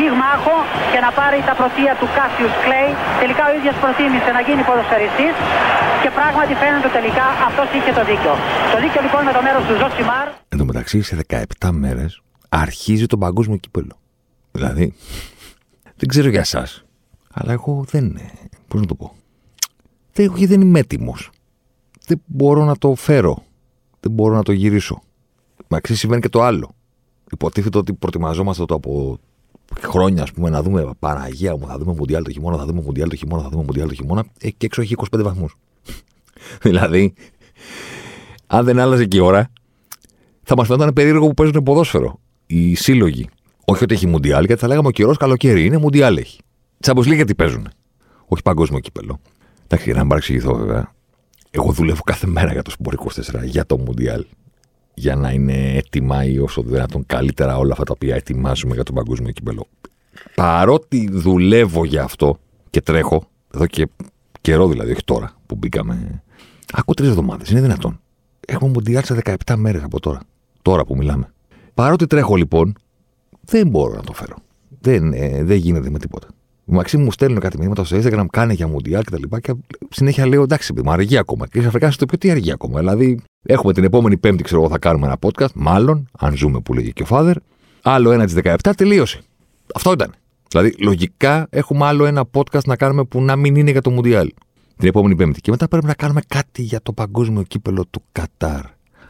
πυγμάχο και να πάρει τα πρωτεία του Κάσιους Κλέη. Τελικά ο ίδιος προτίμησε να γίνει ποδοσφαιριστής και πράγματι φαίνεται τελικά αυτός είχε το δίκιο. Το δίκιο λοιπόν με το μέρος του Ζοσιμάρ. Εν τω μεταξύ, σε 17 μέρες αρχίζει το παγκόσμιο κύπελο. Δηλαδή, δεν ξέρω για εσάς, αλλά εγώ δεν. Πώς να το πω. Δεν, εγώ δεν είμαι έτοιμος. Δεν μπορώ να το φέρω. Δεν μπορώ να το γυρίσω. Μεταξύ συμβαίνει και το άλλο. Υποτίθεται ότι προετοιμαζόμαστε το από χρόνια, ας πούμε, να δούμε Παναγία μου, θα δούμε Μουντιάλ το χειμώνα, θα δούμε Μουντιάλ το χειμώνα, θα δούμε Μουντιάλ το χειμώνα. Ε, και έξω έχει 25 βαθμούς. δηλαδή, αν δεν άλλαζε και η ώρα, θα μας φαίνονταν περίεργο που παίζουν ποδόσφαιρο. Οι σύλλογοι. Όχι ότι έχει Μουντιάλ, γιατί θα λέγαμε ο καιρός καλοκαίρι είναι, Μουντιάλ έχει. Τσάμπο λέει γιατί παίζουν. Όχι παγκόσμιο κύπελο. Εντάξει, για να μην παρεξηγηθώ βέβαια. Εγώ δουλεύω κάθε μέρα για το Σπορ 24, για το Μουντιάλ. Για να είναι έτοιμα ή όσο δυνατόν καλύτερα όλα αυτά τα οποία ετοιμάζουμε για τον παγκόσμιο κύπελο. Παρότι δουλεύω για αυτό και τρέχω, εδώ και καιρό δηλαδή, όχι τώρα που μπήκαμε. Ακούω τρεις εβδομάδες, είναι δυνατόν. Έχουμε Μουντιάλ σε 17 μέρες από τώρα. Τώρα που μιλάμε. Παρότι τρέχω λοιπόν, δεν μπορώ να το φέρω. Δεν, ε, δεν γίνεται με τίποτα. Οι Μαξί μου στέλνουν κάτι μηνύματα στο Instagram, κάνε για Μουντιάλ και τα λοιπά. Και συνέχεια λέω εντάξει, παιδί μου, αργεί ακόμα. Και ξαφνικά στο πιο τι αργεί ακόμα. Δηλαδή, έχουμε την επόμενη Πέμπτη, ξέρω εγώ, θα κάνουμε ένα podcast, μάλλον, αν ζούμε που λέγει και ο Φάδερ. Άλλο ένα της 17, τελείωσε. Αυτό ήταν. Δηλαδή, λογικά έχουμε άλλο ένα podcast να κάνουμε που να μην είναι για το Μουντιάλ. Την επόμενη Πέμπτη. Και μετά πρέπει να κάνουμε κάτι για το παγκόσμιο κύπελο του Κατάρ.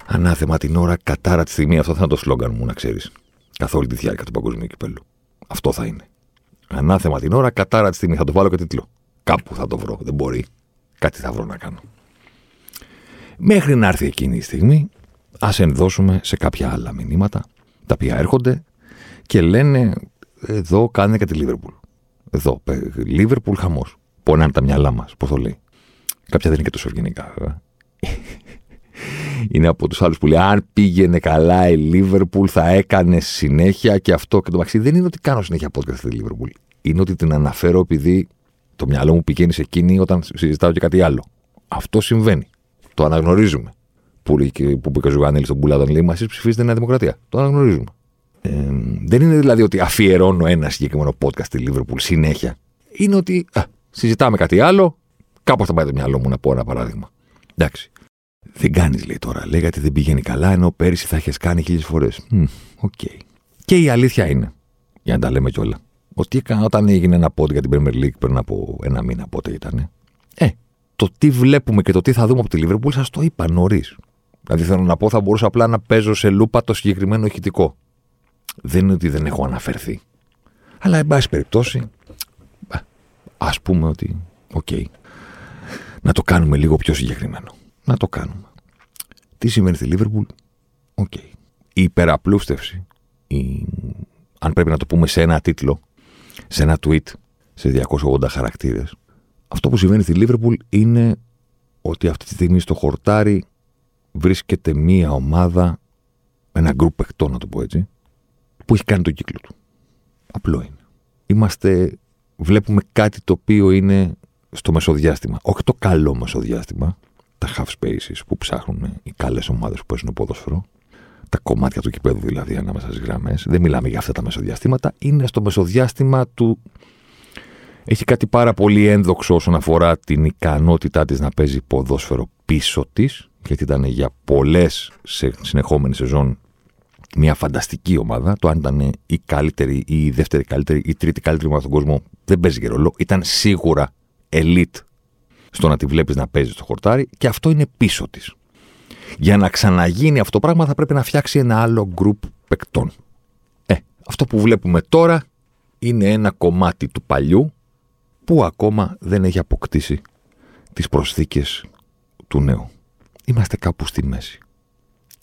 Ανάθεμα την ώρα Κατάρα τη στιγμή. Αυτό θα είναι το σλόγκαν μου, να ξέρεις. Καθ' όλη τη διάρκεια του παγκόσμιου κυπέλου. Αυτό θα είναι. Ανάθεμα την ώρα, κατάρα τη στιγμή. Θα το βάλω και τίτλο. Κάπου θα το βρω. Δεν μπορεί. Κάτι θα βρω να κάνω. Μέχρι να έρθει εκείνη η στιγμή, ας ενδώσουμε σε κάποια άλλα μηνύματα, τα οποία έρχονται και λένε εδώ κάνε και τη Λίβερπουλ. Εδώ, Λίβερπουλ χαμός. Πονάνε τα μυαλά μας, πώ το λέει. Κάποια δεν είναι και τόσο ευγενικά, βέβαια. είναι από τους άλλους που λέει: Αν πήγαινε καλά η Λίβερπουλ, θα έκανε συνέχεια και αυτό και το μαξί. Δεν είναι ότι κάνω συνέχεια podcast στη Λίβερπουλ. Είναι ότι την αναφέρω επειδή το μυαλό μου πηγαίνει σε εκείνη όταν συζητάω και κάτι άλλο. Αυτό συμβαίνει. Το αναγνωρίζουμε. Που, που είπε ο Ζουγανέλη στον Πουλά, όταν λέει: Μα εσείς ψηφίζετε Νέα Δημοκρατία. Το αναγνωρίζουμε. Ε, δεν είναι δηλαδή ότι αφιερώνω ένα συγκεκριμένο podcast στη Λίβερπουλ συνέχεια. Είναι ότι α, συζητάμε κάτι άλλο, κάπως θα πάει το μυαλό μου να πω ένα παράδειγμα. Εντάξει. Δεν κάνεις, λέει τώρα. Λέει γιατί δεν πηγαίνει καλά, ενώ πέρυσι θα έχει κάνει χίλιες φορές. Ok. Okay. Και η αλήθεια είναι, για να τα λέμε κιόλα, ότι όταν έγινε ένα pod για την Premier League πριν από ένα μήνα, πότε ήταν. Ε, το τι βλέπουμε και το τι θα δούμε από τη Liverpool σας το είπα νωρίς. Δηλαδή θέλω να πω, θα μπορούσα απλά να παίζω σε λούπα το συγκεκριμένο ηχητικό. Δεν είναι ότι δεν έχω αναφερθεί. Αλλά, εν πάση περιπτώσει, α πούμε ότι, ok, okay, να το κάνουμε λίγο πιο συγκεκριμένο να το κάνουμε. Τι σημαίνει στη Λίβερπουλ, ok. Okay. Η υπεραπλούστευση, η... αν πρέπει να το πούμε σε ένα τίτλο, σε ένα tweet, σε 280 χαρακτήρες, αυτό που συμβαίνει στη Λίβερπουλ είναι ότι αυτή τη στιγμή στο χορτάρι βρίσκεται μία ομάδα, ένα γκρουπ παιχτών, να το πω έτσι, που έχει κάνει τον κύκλο του. Απλό είναι. Είμαστε, βλέπουμε κάτι το οποίο είναι στο μεσοδιάστημα. Όχι το καλό μεσοδιάστημα, τα half spaces που ψάχνουν οι καλές ομάδες που παίζουν ποδόσφαιρο, τα κομμάτια του κυπέδου δηλαδή ανάμεσα στις γραμμές. Δεν μιλάμε για αυτά τα μεσοδιαστήματα. Είναι στο μεσοδιάστημα του. Έχει κάτι πάρα πολύ ένδοξο όσον αφορά την ικανότητά της να παίζει ποδόσφαιρο πίσω της, γιατί ήταν για πολλές σε συνεχόμενη σεζόν μια φανταστική ομάδα. Το αν ήταν η καλύτερη ή η δεύτερη καλύτερη ή η τρίτη καλύτερη ομάδα στον κόσμο δεν παίζει και ρόλο. Ήταν σίγουρα elite στο να τη βλέπεις να παίζει στο χορτάρι και αυτό είναι πίσω της. Για να ξαναγίνει αυτό το πράγμα θα πρέπει να φτιάξει ένα άλλο γκρουπ παικτών. Ε, αυτό που βλέπουμε τώρα είναι ένα κομμάτι του παλιού που ακόμα δεν έχει αποκτήσει τις προσθήκες του νέου. Είμαστε κάπου στη μέση.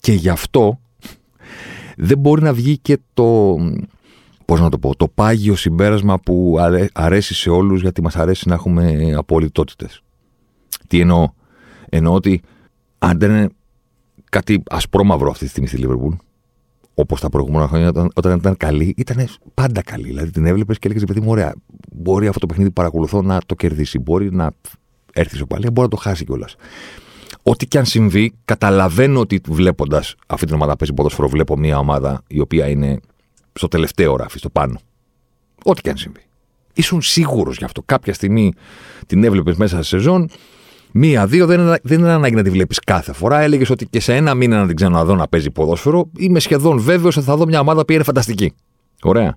Και γι' αυτό δεν μπορεί να βγει και το, πώς να το πω, το πάγιο συμπέρασμα που αρέσει σε όλους γιατί μας αρέσει να έχουμε απολυτότητες Τι εννοώ; Εννοώ ότι αν δεν είναι κάτι ασπρόμαυρο αυτή τη στιγμή στη Λίβερπουλ, όπως τα προηγούμενα χρόνια όταν, όταν ήταν καλή, ήταν πάντα καλή. Δηλαδή την έβλεπες και έλεγες: Παιδί μου, ωραία, μπορεί αυτό το παιχνίδι που παρακολουθώ να το κερδίσει. Μπορεί να έρθει στο παλιά, μπορεί να το χάσει κιόλας. Ό,τι και αν συμβεί, καταλαβαίνω ότι βλέποντας αυτή την ομάδα παίζει ποδόσφαιρο, βλέπω μια ομάδα η οποία είναι στο τελευταίο ράφι, στο πάνω. Ό,τι και αν συμβεί. Ήσουν σίγουρος γι' αυτό. Κάποια στιγμή την έβλεπες μέσα σε σεζόν, Μία-δύο δεν, είναι, δεν είναι ανάγκη να τη βλέπεις κάθε φορά. Έλεγες ότι και σε ένα μήνα να την ξαναδώ να παίζει ποδόσφαιρο. Είμαι σχεδόν βέβαιος ότι θα δω μια ομάδα που είναι φανταστική. Ωραία.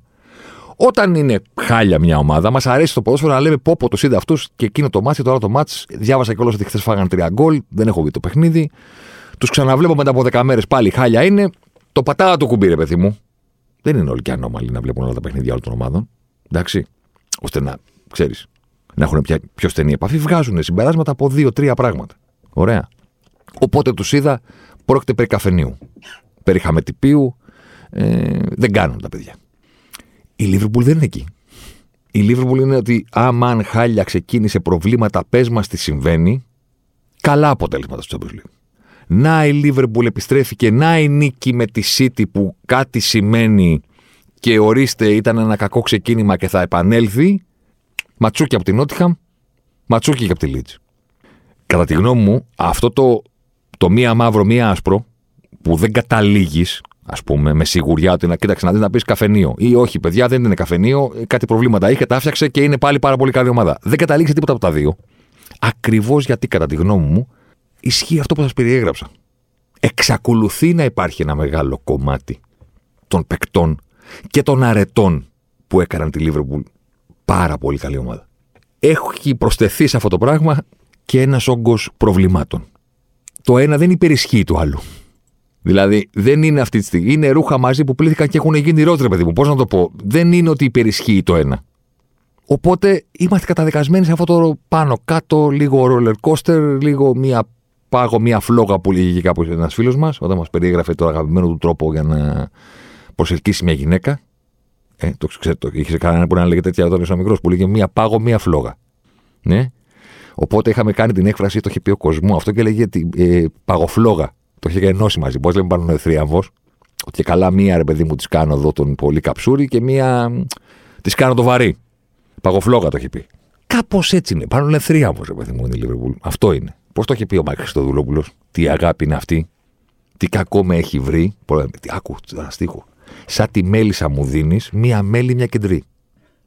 Όταν είναι χάλια μια ομάδα, μας αρέσει το ποδόσφαιρο να λέμε πω πω το είδε αυτού και εκείνο το μάτι και τώρα το μάτι. Διάβασα κιόλας ότι χθες φάγανε τρία γκολ, δεν έχω δει το παιχνίδι. Τους ξαναβλέπω μετά από 10 μέρες πάλι χάλια είναι. Το πατάω το κουμπί, ρε παιδί μου. Δεν είναι όλοι και ανώμαλοι να βλέπουν όλα τα παιχνίδια όλων των ομάδων. Εντάξει. Ώστε να ξέρεις, να έχουν πια πιο στενή επαφή, βγάζουν συμπεράσματα από δύο-τρία πράγματα. Ωραία. Οπότε τους είδα, πρόκειται περί καφενείου. Περί χαμετυπίου. Ε, δεν κάνουν τα παιδιά. Η Λίβερπουλ δεν είναι εκεί. Η Λίβερπουλ είναι ότι άμα αν χάλια ξεκίνησε προβλήματα, πες μας τι συμβαίνει, καλά αποτέλεσματα στο Champions Να η Λίβερπουλ επιστρέφει και να η νίκη με τη City που κάτι σημαίνει και ορίστε ήταν ένα κακό ξεκίνημα και θα επανέλθει Ματσούκι από την Νότιχαμ, ματσούκι και από τη Λίτζ. Κατά τη γνώμη μου, αυτό το, το μία μαύρο, μία άσπρο, που δεν καταλήγεις, ας πούμε, με σιγουριά ότι να κοίταξε να δεις να πεις καφενείο. Ή όχι, παιδιά, δεν είναι καφενείο, κάτι προβλήματα είχε, τα άφτιαξε και είναι πάλι πάρα πολύ καλή ομάδα. Δεν καταλήγεις τίποτα από τα δύο. Ακριβώς γιατί, κατά τη γνώμη μου, ισχύει αυτό που σας περιέγραψα. Εξακολουθεί να υπάρχει ένα μεγάλο κομμάτι των παικτών και των αρετών που έκαναν τη Λίβερπουλ πάρα πολύ καλή ομάδα. Έχει προσθεθεί σε αυτό το πράγμα και ένας όγκος προβλημάτων. Το ένα δεν υπερισχύει του άλλου. Δηλαδή, δεν είναι αυτή τη στιγμή. Είναι ρούχα μαζί που πλήθηκαν και έχουν γίνει ρότρε, παιδί μου. Πώς να το πω; Δεν είναι ότι υπερισχύει το ένα. Οπότε είμαστε καταδικασμένοι σε αυτό το πάνω κάτω, λίγο roller coaster, λίγο μία πάγο, μία φλόγα που λέγει κάπου ένας φίλος μας, όταν μας περιέγραφε το αγαπημένο του τρόπο για να προσελκύσει μια γυναίκα. Ε, το ξέρω, το είχε κανένα που να λέγεται τέτοια όταν ήσουν μικρός, που λέγε μία πάγο, μία φλόγα. Ναι. Οπότε είχαμε κάνει την έκφραση, το είχε πει ο κοσμό αυτό και λέγε ε, παγοφλόγα. Το είχε ενώσει μαζί. Πώς λέμε πάνω θρίαμβος. Ότι καλά μία ρε παιδί μου της κάνω εδώ τον πολύ καψούρι και μία της κάνω το βαρύ. Παγοφλόγα το είχε πει. Κάπως έτσι είναι. Πάνω είναι θρίαμβος ρε παιδί μου είναι η Λίβερπουλ. Αυτό είναι. Πώς το είχε πει ο Μάικ Χριστοδουλόπουλος. Τι αγάπη είναι αυτή. Τι κακό με έχει βρει. Τι άκου, τώρα στίχο σαν τη μέλισσα μου δίνεις, μία μέλι, μια κεντρί.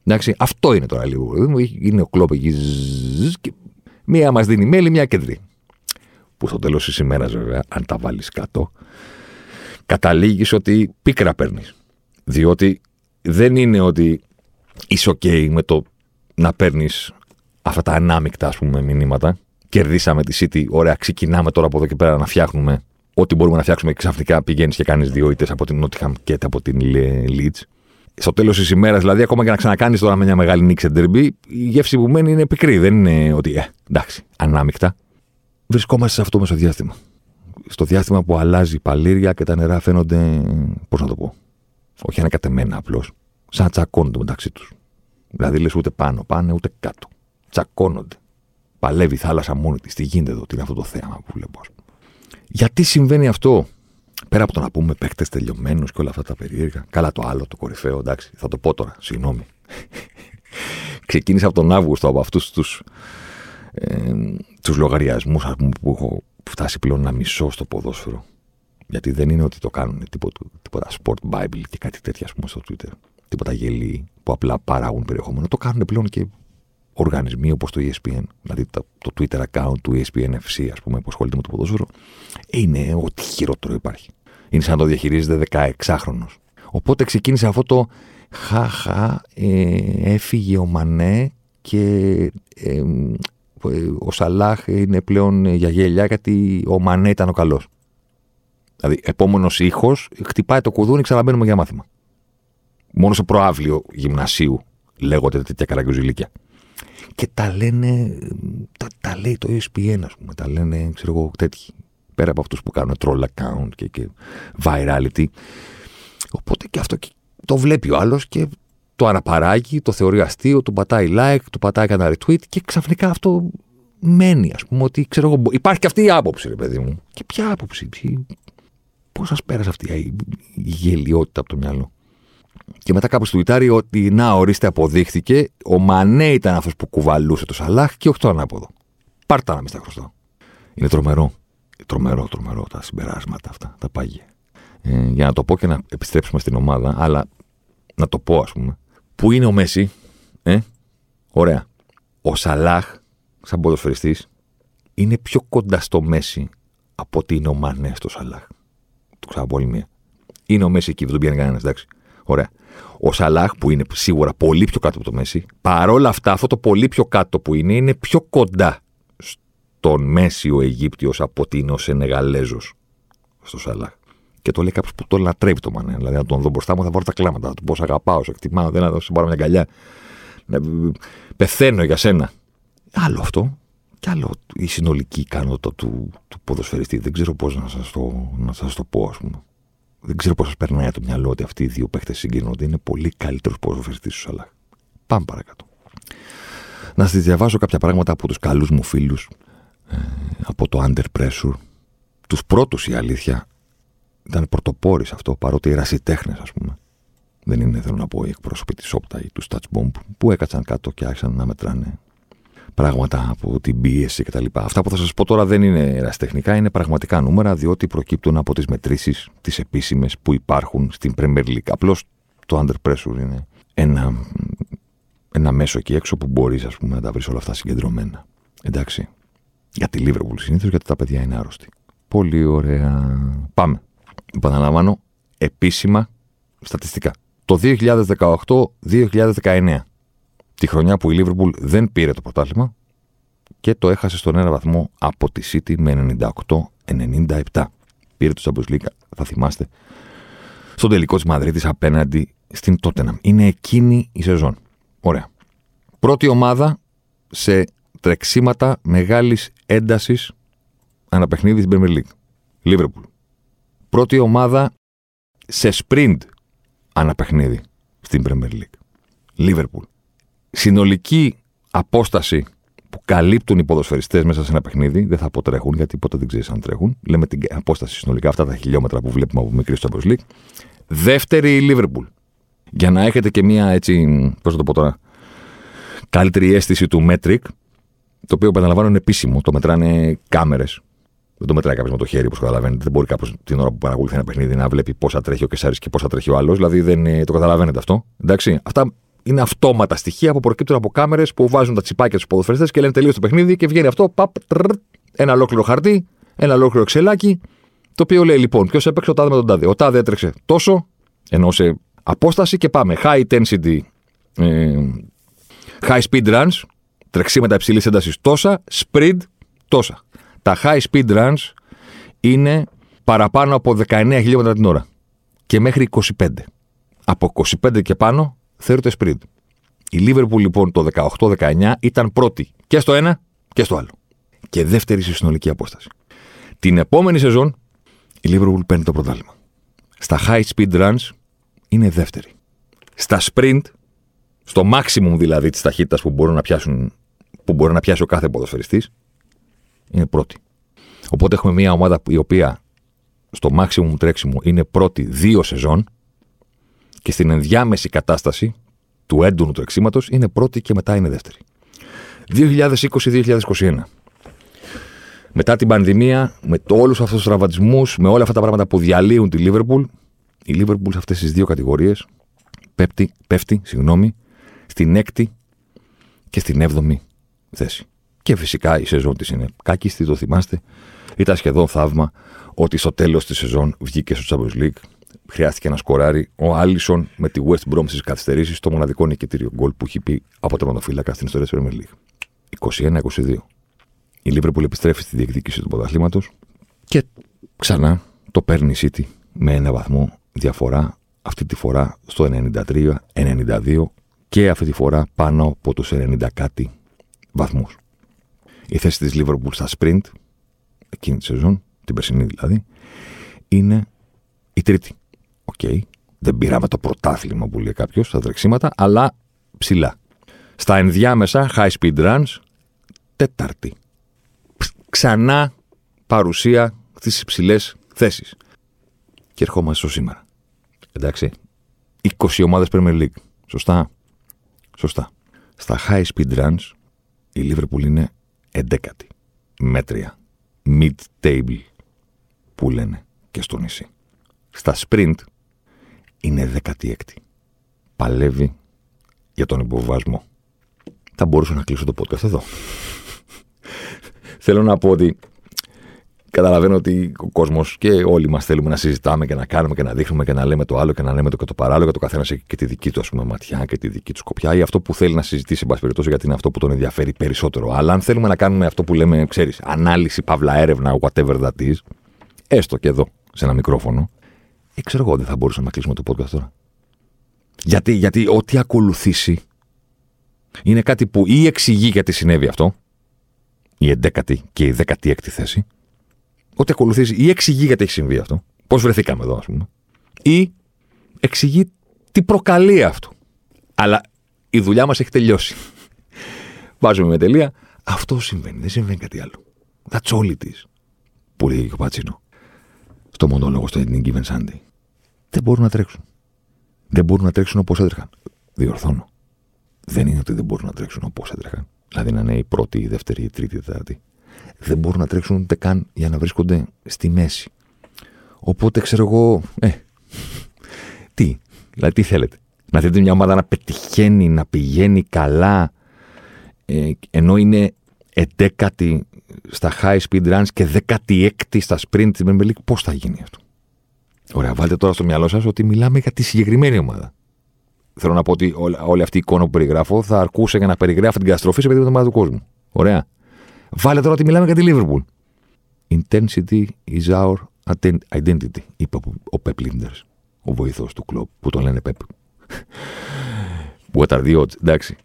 Εντάξει, αυτό είναι τώρα λίγο. Είναι ο Κλοπ εκεί. Και μία μας δίνει μέλι, μια κεντρί. Που στο τέλος της ημέρας, βέβαια, αν τα βάλεις κάτω, καταλήγεις ότι πίκρα παίρνεις. Διότι δεν είναι ότι είσαι OK με το να παίρνεις αυτά τα ανάμεικτα ας πούμε, μηνύματα. Κερδίσαμε τη City. Ωραία, ξεκινάμε τώρα από εδώ και πέρα να φτιάχνουμε ό,τι μπορούμε να φτιάξουμε και ξαφνικά πηγαίνεις και κάνεις δύο ήττες από την Νότιχαμ και από την Leeds. Στο τέλος της ημέρας, δηλαδή, ακόμα και να ξανακάνεις τώρα με μια μεγάλη νίξη ντερμπή, η γεύση που μένει είναι πικρή. Δεν είναι ότι, ε, εντάξει, ανάμεικτα. Βρισκόμαστε σε αυτό το διάστημα. Στο διάστημα που αλλάζει η παλήρια και τα νερά φαίνονται, πώς να το πω, όχι ανακατεμένα απλώς, σαν τσακώνονται μεταξύ τους. Δηλαδή λες ούτε πάνω πάνε ούτε κάτω. Τσακώνονται. Παλεύει η θάλασσα μόνη της. Τι γίνεται εδώ, τι είναι αυτό το θέαμα που βλέπω, ας γιατί συμβαίνει αυτό, πέρα από το να πούμε παίχτε τελειωμένους και όλα αυτά τα περίεργα. Καλά, το άλλο, το κορυφαίο, εντάξει, θα το πω τώρα, συγγνώμη. Ξεκίνησα από τον Αύγουστο από αυτούς τους ε, τους λογαριασμούς που έχω φτάσει πλέον να μισώ στο ποδόσφαιρο. Γιατί δεν είναι ότι το κάνουν τίποτα, τίποτα sport bible και κάτι τέτοια, ας πούμε, στο Twitter. Τίποτα γελί που απλά παράγουν περιεχόμενο. Το κάνουν πλέον και οργανισμοί όπως το ESPN, δηλαδή το, το Twitter account του ESPN FC, ας πούμε, που ασχολείται με το ποδόσφαιρο, είναι ό,τι χειρότερο υπάρχει. Είναι σαν να το διαχειρίζεται 16χρονο. Οπότε ξεκίνησε αυτό το χαχα, ε, έφυγε ο Μανέ και ε, ο Σαλάχ είναι πλέον για γέλια γιατί ο Μανέ ήταν ο καλός. Δηλαδή, επόμενος ήχος, χτυπάει το κουδούνι, ξαναμπαίνουμε για μάθημα. Μόνο στο προάβλιο γυμνασίου λέγονται τέτοια καραγκιουζιλίκια. Και τα λένε, τα, τα λέει το ESPN, ας πούμε, τα λένε, ξέρω εγώ, τέτοιοι. Πέρα από αυτούς που κάνουν troll account και, και virality. Οπότε και αυτό το βλέπει ο άλλος και το αναπαράγει, το θεωρεί αστείο, του πατάει like, του πατάει ένα retweet και ξαφνικά αυτό μένει, ας πούμε, ότι ξέρω εγώ. Υπάρχει και αυτή η άποψη, ρε παιδί μου. Και ποια άποψη, Πώ σας πέρασε αυτή η γελιότητα από το μυαλό; Και μετά κάπου στο Ιτάρι ότι να ορίστε αποδείχθηκε, ο Μανέ ήταν αυτός που κουβαλούσε το Σαλάχ και όχι το ανάποδο. Πάρτα να μην στα χρωστώ. Είναι τρομερό. Τρομερό, τρομερό τα συμπεράσματα αυτά, τα πάγια. Ε, για να το πω και να επιστρέψουμε στην ομάδα, αλλά να το πω ας πούμε. Πού είναι ο Μέση, ε, ωραία. Ο Σαλάχ, σαν ποδοσφαιριστής, είναι πιο κοντά στο Μέση από ότι είναι ο Μανέ στο Σαλάχ. Το ξαναπώ άλλη μία. Είναι ο Μέση εκεί, δεν τον πιάνει κανένας, εντάξει. Ωραία. Ο Σαλάχ, που είναι σίγουρα πολύ πιο κάτω από το Μέση, παρόλα αυτά, αυτό το πολύ πιο κάτω που είναι, είναι πιο κοντά στον Μέση ο Αιγύπτιος από ότι είναι ο Σενεγαλέζος στο Σαλάχ. Και το λέει κάποιος που το λατρεύει το μανέ. Δηλαδή, να τον δω μπροστά μου, θα βάλω τα κλάματα. Θα του πω: Αγαπάω, σε εκτιμάω, δεν θα σου πάρω μια καλιά. Πεθαίνω για σένα. Άλλο αυτό. Και άλλο η συνολική ικανότητα του, του ποδοσφαιριστή. Δεν ξέρω πώς να σας το, να σας το πω, ας πούμε. Δεν ξέρω πώς σας περνάει το μυαλό ότι αυτοί οι δύο παίχτες συγκρίνονται. Είναι πολύ καλύτερος ποδοσφαιριστής τους Σαλάχ. Πάμε παρακάτω. Να σας διαβάσω κάποια πράγματα από τους καλούς μου φίλους ε, από το Under Pressure. Τους πρώτους η αλήθεια ήταν πρωτοπόροι σε αυτό, παρότι ερασιτέχνε, ας πούμε. Δεν είναι, θέλω να πω, οι εκπρόσωποι της Όπτα ή του Touch Bomb που έκατσαν κάτω και άρχισαν να μετράνε πράγματα από την πίεση κτλ. Αυτά που θα σας πω τώρα δεν είναι ερασιτεχνικά, είναι πραγματικά νούμερα, διότι προκύπτουν από τις μετρήσεις, τις επίσημες που υπάρχουν στην Premier League. Απλώς το Under Pressure είναι ένα, ένα μέσο εκεί έξω που μπορείς να τα βρεις όλα αυτά συγκεντρωμένα. Εντάξει. Για τη Liverpool συνήθως, γιατί τα παιδιά είναι άρρωστοι. Πολύ ωραία. Πάμε. Επαναλαμβάνω, επίσημα στατιστικά. Το 2018-2019 τη χρονιά που η Λίβερπουλ δεν πήρε το πρωτάθλημα και το έχασε στον ένα βαθμό από τη City με 98-97. Πήρε το Champions League, θα θυμάστε, στον τελικό της Μαδρίτης απέναντι στην Tottenham. Είναι εκείνη η σεζόν. Ωραία. Πρώτη ομάδα σε τρεξίματα μεγάλης έντασης αναπαιχνίδι στην Premier League. Λίβερπουλ. Πρώτη ομάδα σε sprint αναπαιχνίδι στην Premier League. Λίβερπουλ συνολική απόσταση που καλύπτουν οι ποδοσφαιριστές μέσα σε ένα παιχνίδι, δεν θα αποτρέχουν γιατί ποτέ δεν ξέρεις αν τρέχουν. Λέμε την απόσταση συνολικά, αυτά τα χιλιόμετρα που βλέπουμε από μικρή στο Champions League. Δεύτερη η Liverpool. Για να έχετε και μία έτσι, πώς θα το πω τώρα, καλύτερη αίσθηση του Metric, το οποίο επαναλαμβάνω είναι επίσημο, το μετράνε κάμερες. Δεν το μετράει κάποιος με το χέρι, όπως καταλαβαίνετε. Δεν μπορεί κάποιος την ώρα που παρακολουθεί ένα παιχνίδι να βλέπει πόσα τρέχει ο Κεσάρης και πόσα τρέχει ο άλλος. Δηλαδή δεν το καταλαβαίνετε αυτό. Εντάξει. Αυτά είναι αυτόματα στοιχεία που προκύπτουν από κάμερες που βάζουν τα τσιπάκια στου ποδοσφαιριστές και λένε τελείω το παιχνίδι και βγαίνει αυτό. Παπ, τρρ, ένα ολόκληρο χαρτί, ένα ολόκληρο ξελάκι, το οποίο λέει λοιπόν ποιος έπαιξε ο τάδε με τον τάδε. Ο τάδε έτρεξε τόσο, ενώ σε απόσταση και πάμε. High intensity, ε, high speed runs, τρεξίματα υψηλής έντασης τόσα, sprint τόσα. Τα high speed runs είναι παραπάνω από 19 χιλιόμετρα την ώρα και μέχρι 25. Από 25 και πάνω θεωρείται sprint. Η Λίβερπουλ λοιπόν το 18-19 ήταν πρώτη και στο ένα και στο άλλο. Και δεύτερη στη συνολική απόσταση. Την επόμενη σεζόν η Λίβερπουλ παίρνει το πρωτάθλημα. Στα high speed runs είναι δεύτερη. Στα sprint, στο maximum δηλαδή της ταχύτητας που μπορούν να πιάσουν που μπορεί να πιάσει ο κάθε ποδοσφαιριστής, είναι πρώτη. Οπότε έχουμε μια ομάδα η οποία στο maximum τρέξιμο είναι πρώτη δύο σεζόν και στην ενδιάμεση κατάσταση του έντονου τρεξίματο είναι πρώτη και μετά είναι δεύτερη. 2020-2021. Μετά την πανδημία, με όλους αυτούς τους τραυματισμούς, με όλα αυτά τα πράγματα που διαλύουν τη Λίβερπουλ, η Λίβερπουλ σε αυτές τις δύο κατηγορίες πέφτει, πέφτει συγγνώμη, στην έκτη και στην έβδομη θέση. Και φυσικά η σεζόν της είναι κάκιστη, το θυμάστε. Ήταν σχεδόν θαύμα ότι στο τέλος της σεζόν βγήκε στο Champions League χρειάστηκε να σκοράρει ο Άλισον με τη West Brom στις καθυστερήσεις το μοναδικό νικητήριο γκολ που έχει πει από τερματοφύλακα στην ιστορία της Premier League. 21-22. Η Liverpool επιστρέφει στη διεκδίκηση του πρωταθλήματος και ξανά το παίρνει η City με ένα βαθμό διαφορά αυτή τη φορά στο 93-92 και αυτή τη φορά πάνω από τους 90 κάτι βαθμούς. Η θέση της Liverpool στα sprint, εκείνη τη σεζόν, την περσινή δηλαδή, είναι η τρίτη. OK. Okay. Δεν πήραμε το πρωτάθλημα που λέει κάποιος στα τρεξίματα, αλλά ψηλά. Στα ενδιάμεσα, high speed runs, τέταρτη. ξανά παρουσία στις υψηλές θέσεις. Και ερχόμαστε στο σήμερα. Εντάξει. 20 ομάδες Premier League. Σωστά. Σωστά. Στα high speed runs η Liverpool είναι 11η. Μέτρια. Mid-table που λένε και στο νησί. Στα sprint είναι 16η. Παλεύει για τον υποβασμό. Θα μπορούσα να κλείσω το podcast εδώ. Θέλω να πω ότι καταλαβαίνω ότι ο κόσμος και όλοι μας θέλουμε να συζητάμε και να κάνουμε και να δείχνουμε και να λέμε το άλλο και να λέμε το και το παράλληλο. Και το καθένας έχει και τη δική του ας πούμε, ματιά και τη δική του σκοπιά ή αυτό που θέλει να συζητήσει, εν πάση περιπτώσει, γιατί είναι αυτό που τον ενδιαφέρει περισσότερο. Αλλά αν θέλουμε να κάνουμε αυτό που λέμε, ξέρεις, ανάλυση, παύλα έρευνα, whatever that is, έστω και εδώ, σε ένα μικρόφωνο, ε, ξέρω εγώ, δεν θα μπορούσαμε να κλείσουμε το podcast τώρα. Γιατί, γιατί ό,τι ακολουθήσει είναι κάτι που ή εξηγεί γιατί συνέβη αυτό, η 11η και η 16η θέση, ό,τι ακολουθήσει ή εξηγεί γιατί έχει συμβεί αυτό, πώς βρεθήκαμε εδώ, ας πούμε, ή εξηγεί τι προκαλεί αυτό. Αλλά η δουλειά μας έχει τελειώσει. Βάζουμε με τελεία. Αυτό συμβαίνει, δεν συμβαίνει κάτι άλλο. That's all it is. Που λέει και ο Πατσίνο. Στο μονόλογο στο Any Given Sunday. Δεν μπορούν να τρέξουν. Δεν μπορούν να τρέξουν όπως έτρεχαν. Διορθώνω. Δεν είναι ότι δεν μπορούν να τρέξουν όπως έτρεχαν. Δηλαδή να είναι η πρώτη, η δεύτερη, η τρίτη, η τέταρτη. Δεν μπορούν να τρέξουν ούτε καν για να βρίσκονται στη μέση. Οπότε ξέρω εγώ. Ε, τι, δηλαδή τι θέλετε. Να δείτε μια ομάδα να πετυχαίνει, να πηγαίνει καλά, ε, ενώ είναι εντέκατη στα high speed runs και 16η στα sprint τη Premier League. Πώς θα γίνει αυτό; Ωραία, βάλτε τώρα στο μυαλό σας ότι μιλάμε για τη συγκεκριμένη ομάδα. Θέλω να πω ότι όλη αυτή η εικόνα που περιγράφω θα αρκούσε για να περιγράφει την καταστροφή σε περίπτωση ομάδα του κόσμου. Ωραία. Βάλε τώρα ότι μιλάμε για τη Liverpool. Intensity is our identity, είπε ο Pep Linders, ο βοηθός του κλοπ, που τον λένε Pep. What are the odds, εντάξει.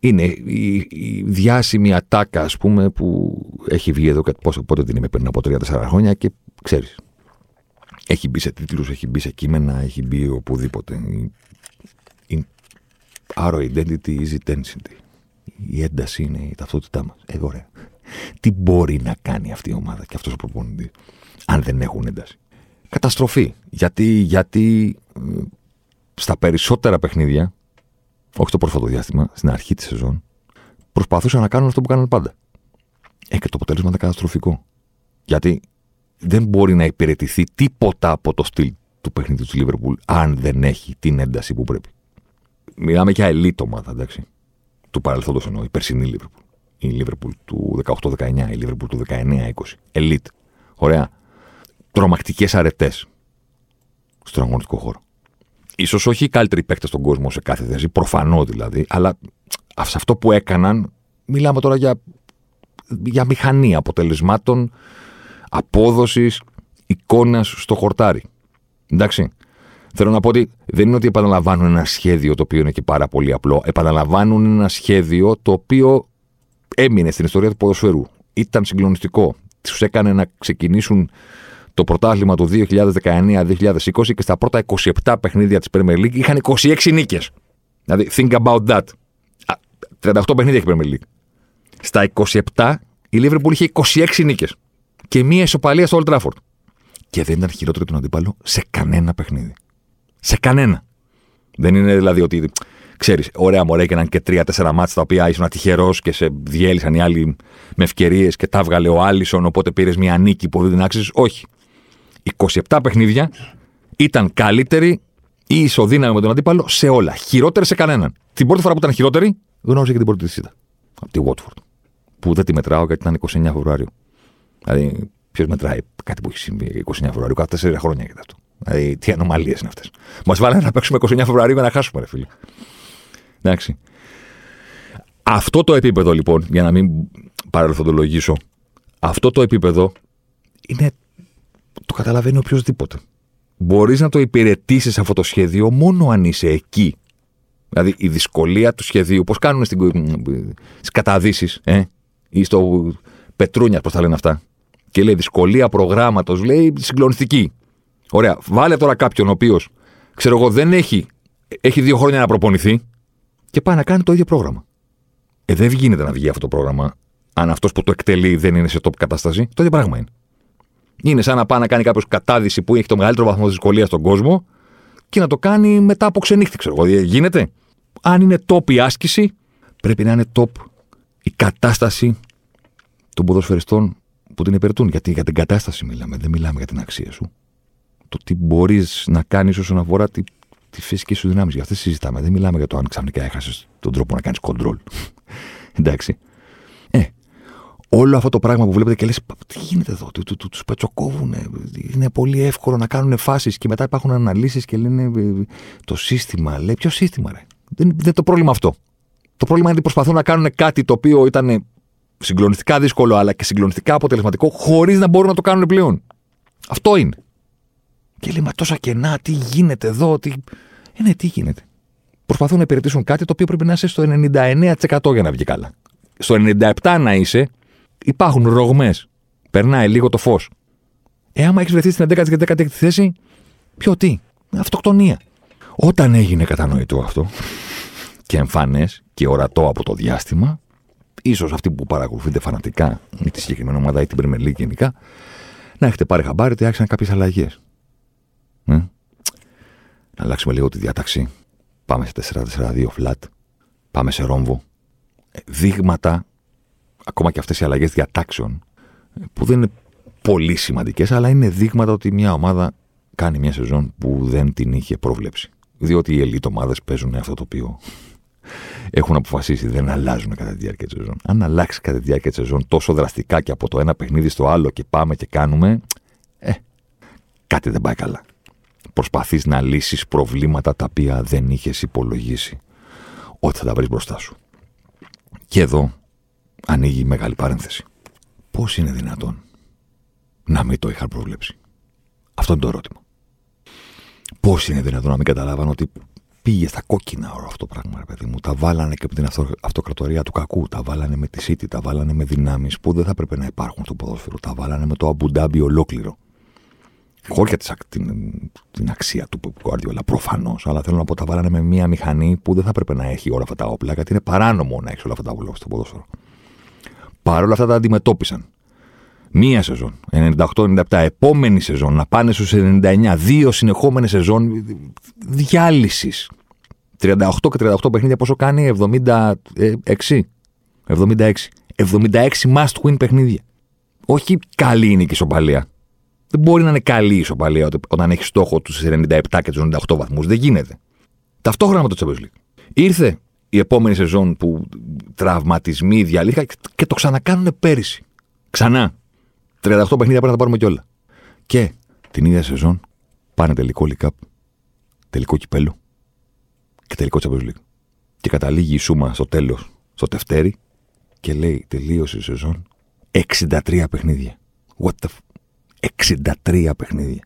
Είναι η, η διάσημη ατάκα, ας πούμε, που έχει βγει εδώ πόσο, πότε την είμαι πριν από 3-4 χρόνια και ξέρεις. Έχει μπει σε τίτλους, έχει μπει σε κείμενα, έχει μπει οπουδήποτε. Our identity is intensity. Η ένταση είναι η ταυτότητά μας. Ε, ωραία. Τι μπορεί να κάνει αυτή η ομάδα και αυτός ο προπονητής, αν δεν έχουν ένταση; Καταστροφή. Γιατί, γιατί ε, στα περισσότερα παιχνίδια, όχι το πρόσφατο διάστημα, στην αρχή της σεζόν, προσπαθούσαν να κάνουν αυτό που κάνουν πάντα. Ε, και το αποτέλεσμα ήταν καταστροφικό. Γιατί δεν μπορεί να υπηρετηθεί τίποτα από το στυλ του παιχνιδιού του Λίβερπουλ αν δεν έχει την ένταση που πρέπει. Μιλάμε για ελίτ ομάδα, εντάξει. Του παρελθόντος εννοώ, η περσινή Λίβερπουλ. Η Λίβερπουλ του 18-19, η Λίβερπουλ του 19-20. Ελίτ. Ωραία. Τρομακτικές αρετές στον αγωνιστικό χώρο. σω όχι οι καλύτεροι παίκτες στον κόσμο σε κάθε θέση, προφανώς δηλαδή, αλλά σε αυτό που έκαναν, μιλάμε τώρα για, για μηχανή αποτελεσμάτων, απόδοσης, εικόνας στο χορτάρι. Εντάξει. Θέλω να πω ότι δεν είναι ότι επαναλαμβάνουν ένα σχέδιο το οποίο είναι και πάρα πολύ απλό. Επαναλαμβάνουν ένα σχέδιο το οποίο έμεινε στην ιστορία του ποδοσφαίρου. Ήταν συγκλονιστικό. Τους έκανε να ξεκινήσουν το πρωτάθλημα του 2019-2020 και στα πρώτα 27 παιχνίδια της Premier League είχαν 26 νίκες. Δηλαδή, think about that. 38 παιχνίδια έχει η Premier League. Στα 27 η Liverpool είχε 26 νίκες. Και μία ισοπαλία στο Old Trafford. Και δεν ήταν χειρότερο τον αντίπαλο σε κανένα παιχνίδι. Σε κανένα. Δεν είναι δηλαδή ότι. Ξέρεις, ωραία, μωρέ, έκαναν και τρία-τέσσερα μάτια τα οποία ήσουν ατυχερός και σε διέλυσαν οι άλλοι με ευκαιρίες και τα βγάλε ο Άλισον, οπότε πήρες μια νίκη που δεν την άξιζες. Όχι. 27 παιχνίδια ήταν καλύτεροι ή ισοδύναμοι με τον αντίπαλο σε όλα. Χειρότερη σε κανέναν. Την πρώτη φορά που ήταν χειρότερη, γνώριζε και την πρώτη της Από τη Watford. Που δεν τη μετράω γιατί ήταν 29 Φεβρουάριου. Δηλαδή, ποιος μετράει κάτι που έχει συμβεί 29 Φεβρουαρίου, κάθε 4 χρόνια γίνεται αυτό. Δηλαδή, τι ανομαλίες είναι αυτές. Μας βάλανε να παίξουμε 29 Φεβρουαρίου για να χάσουμε, ρε φίλε. Εντάξει. Αυτό το επίπεδο λοιπόν, για να μην παρελθοντολογήσω, αυτό το επίπεδο είναι. Το καταλαβαίνει οποιοδήποτε. Μπορείς να το υπηρετήσεις αυτό το σχέδιο μόνο αν είσαι εκεί. Δηλαδή η δυσκολία του σχεδίου, πώς κάνουν στις καταδύσεις, ε, ή στο Πετρούνιας, πώς τα λένε αυτά. Και λέει δυσκολία προγράμματος, λέει συγκλονιστική. Ωραία. Βάλε τώρα κάποιον ο οποίος, ξέρω εγώ, δεν έχει, έχει δύο χρόνια να προπονηθεί και πάει να κάνει το ίδιο πρόγραμμα. Ε, δεν γίνεται να βγει αυτό το πρόγραμμα αν αυτός που το εκτελεί δεν είναι σε top κατάσταση, το ίδιο πράγμα είναι. Είναι σαν να πάει να κάνει κάποιος κατάδυση που έχει το μεγαλύτερο βαθμό δυσκολίας στον κόσμο και να το κάνει μετά από ξενύχτη, ξέρω εγώ. Γίνεται. Αν είναι top η άσκηση, πρέπει να είναι top η κατάσταση των ποδοσφαιριστών που την υπηρετούν. Γιατί για την κατάσταση μιλάμε, δεν μιλάμε για την αξία σου. Το τι μπορείς να κάνεις όσον αφορά τη, τη φυσική σου δυνάμεις. Για αυτές συζητάμε. Δεν μιλάμε για το αν ξαφνικά έχασες τον τρόπο να κάνεις κοντρόλ. Εντάξει. Ε, όλο αυτό το πράγμα που βλέπετε και λες, τι γίνεται εδώ, του, του, του, τους πετσοκόβουν, είναι πολύ εύκολο να κάνουν φάσεις και μετά υπάρχουν αναλύσεις και λένε ε, το σύστημα. Λέει, ποιο σύστημα, ρε; Δεν, δεν είναι το πρόβλημα αυτό. Το πρόβλημα είναι ότι προσπαθούν να κάνουν κάτι το οποίο ήταν συγκλονιστικά δύσκολο αλλά και συγκλονιστικά αποτελεσματικό χωρίς να μπορούν να το κάνουν πλέον. Αυτό είναι. Και λέει, μα τόσα κενά, τι γίνεται εδώ, τι. Ε, ναι, τι γίνεται. Προσπαθούν να υπηρετήσουν κάτι το οποίο πρέπει να είσαι στο 99% για να βγει καλά. Στο 97% να είσαι, υπάρχουν ρογμές. Περνάει λίγο το φως. Ε, άμα έχεις βρεθεί στην 11η και 16η θέση, ποιο τι; Αυτοκτονία. Όταν έγινε κατανοητό αυτό και εμφανές και ορατό από το διάστημα, ίσως αυτοί που παρακολουθείτε φανατικά ή τη συγκεκριμένη ομάδα ή την Premier γενικά, να έχετε πάρει χαμπάρι ότι άρχισαν κάποιες αλλαγές. Ε; Να αλλάξουμε λίγο τη διάταξη. Πάμε σε 4-4-2 flat. Πάμε σε ρόμβο. Ε, δείγματα, ακόμα και αυτές οι αλλαγές διατάξεων, ε, που δεν είναι πολύ σημαντικές, αλλά είναι δείγματα ότι μια ομάδα κάνει μια σεζόν που δεν την είχε προβλέψει. Διότι οι ελίτ ομάδες παίζουν αυτό το οποίο έχουν αποφασίσει, δεν αλλάζουν κατά τη διάρκεια της σεζόν. Αν αλλάξει κατά τη διάρκεια της σεζόν τόσο δραστικά και από το ένα παιχνίδι στο άλλο και πάμε και κάνουμε, ε, κάτι δεν πάει καλά. Προσπαθείς να λύσεις προβλήματα τα οποία δεν είχες υπολογίσει ότι θα τα βρεις μπροστά σου. Και εδώ ανοίγει μεγάλη παρένθεση. Πώς είναι δυνατόν να μην το είχαν προβλέψει; Αυτό είναι το ερώτημα. Πώς είναι δυνατόν να μην καταλάβαν ότι πήγε στα κόκκινα όλο αυτό το πράγμα, ρε παιδί μου. Τα βάλανε και από την αυτο, αυτοκρατορία του κακού. Τα βάλανε με τη City, τα βάλανε με δυνάμεις που δεν θα έπρεπε να υπάρχουν στο ποδόσφαιρο. Τα βάλανε με το Αμπουντάμπι ολόκληρο. Χώρια την, την αξία του Guardiola, προφανώς. Αλλά θέλω να πω, τα βάλανε με μια μηχανή που δεν θα έπρεπε να έχει όλα αυτά τα όπλα, γιατί είναι παράνομο να έχεις όλα αυτά τα όπλα στο ποδόσφαιρο. Παρ' όλα αυτά τα αντιμετώπισαν. Μία σεζόν, 98-97, επόμενη σεζόν, να πάνε στους 99, δύο συνεχόμενες σεζόν διάλυσης. 38 και 38 παιχνίδια πόσο κάνει, 76. 76. 76 must win παιχνίδια. Όχι καλή είναι και η ισοπαλία. Δεν μπορεί να είναι καλή η ισοπαλία όταν έχεις στόχο τους 97 και τους 98 βαθμούς. Δεν γίνεται. Ταυτόχρονα με το Champions League. Ήρθε η επόμενη σεζόν που τραυματισμοί διαλύθηκαν και το ξανακάνουν πέρυσι. Ξανά. 38 παιχνίδια πρέπει να τα πάρουμε κιόλα. Και την ίδια σεζόν πάνε τελικό League Cup, τελικό κυπέλο και τελικό Champions League. Και καταλήγει η Σούμα στο τέλος, στο Τευτέρι, και λέει τελείωσε η σεζόν 63 παιχνίδια. What the f... 63 παιχνίδια.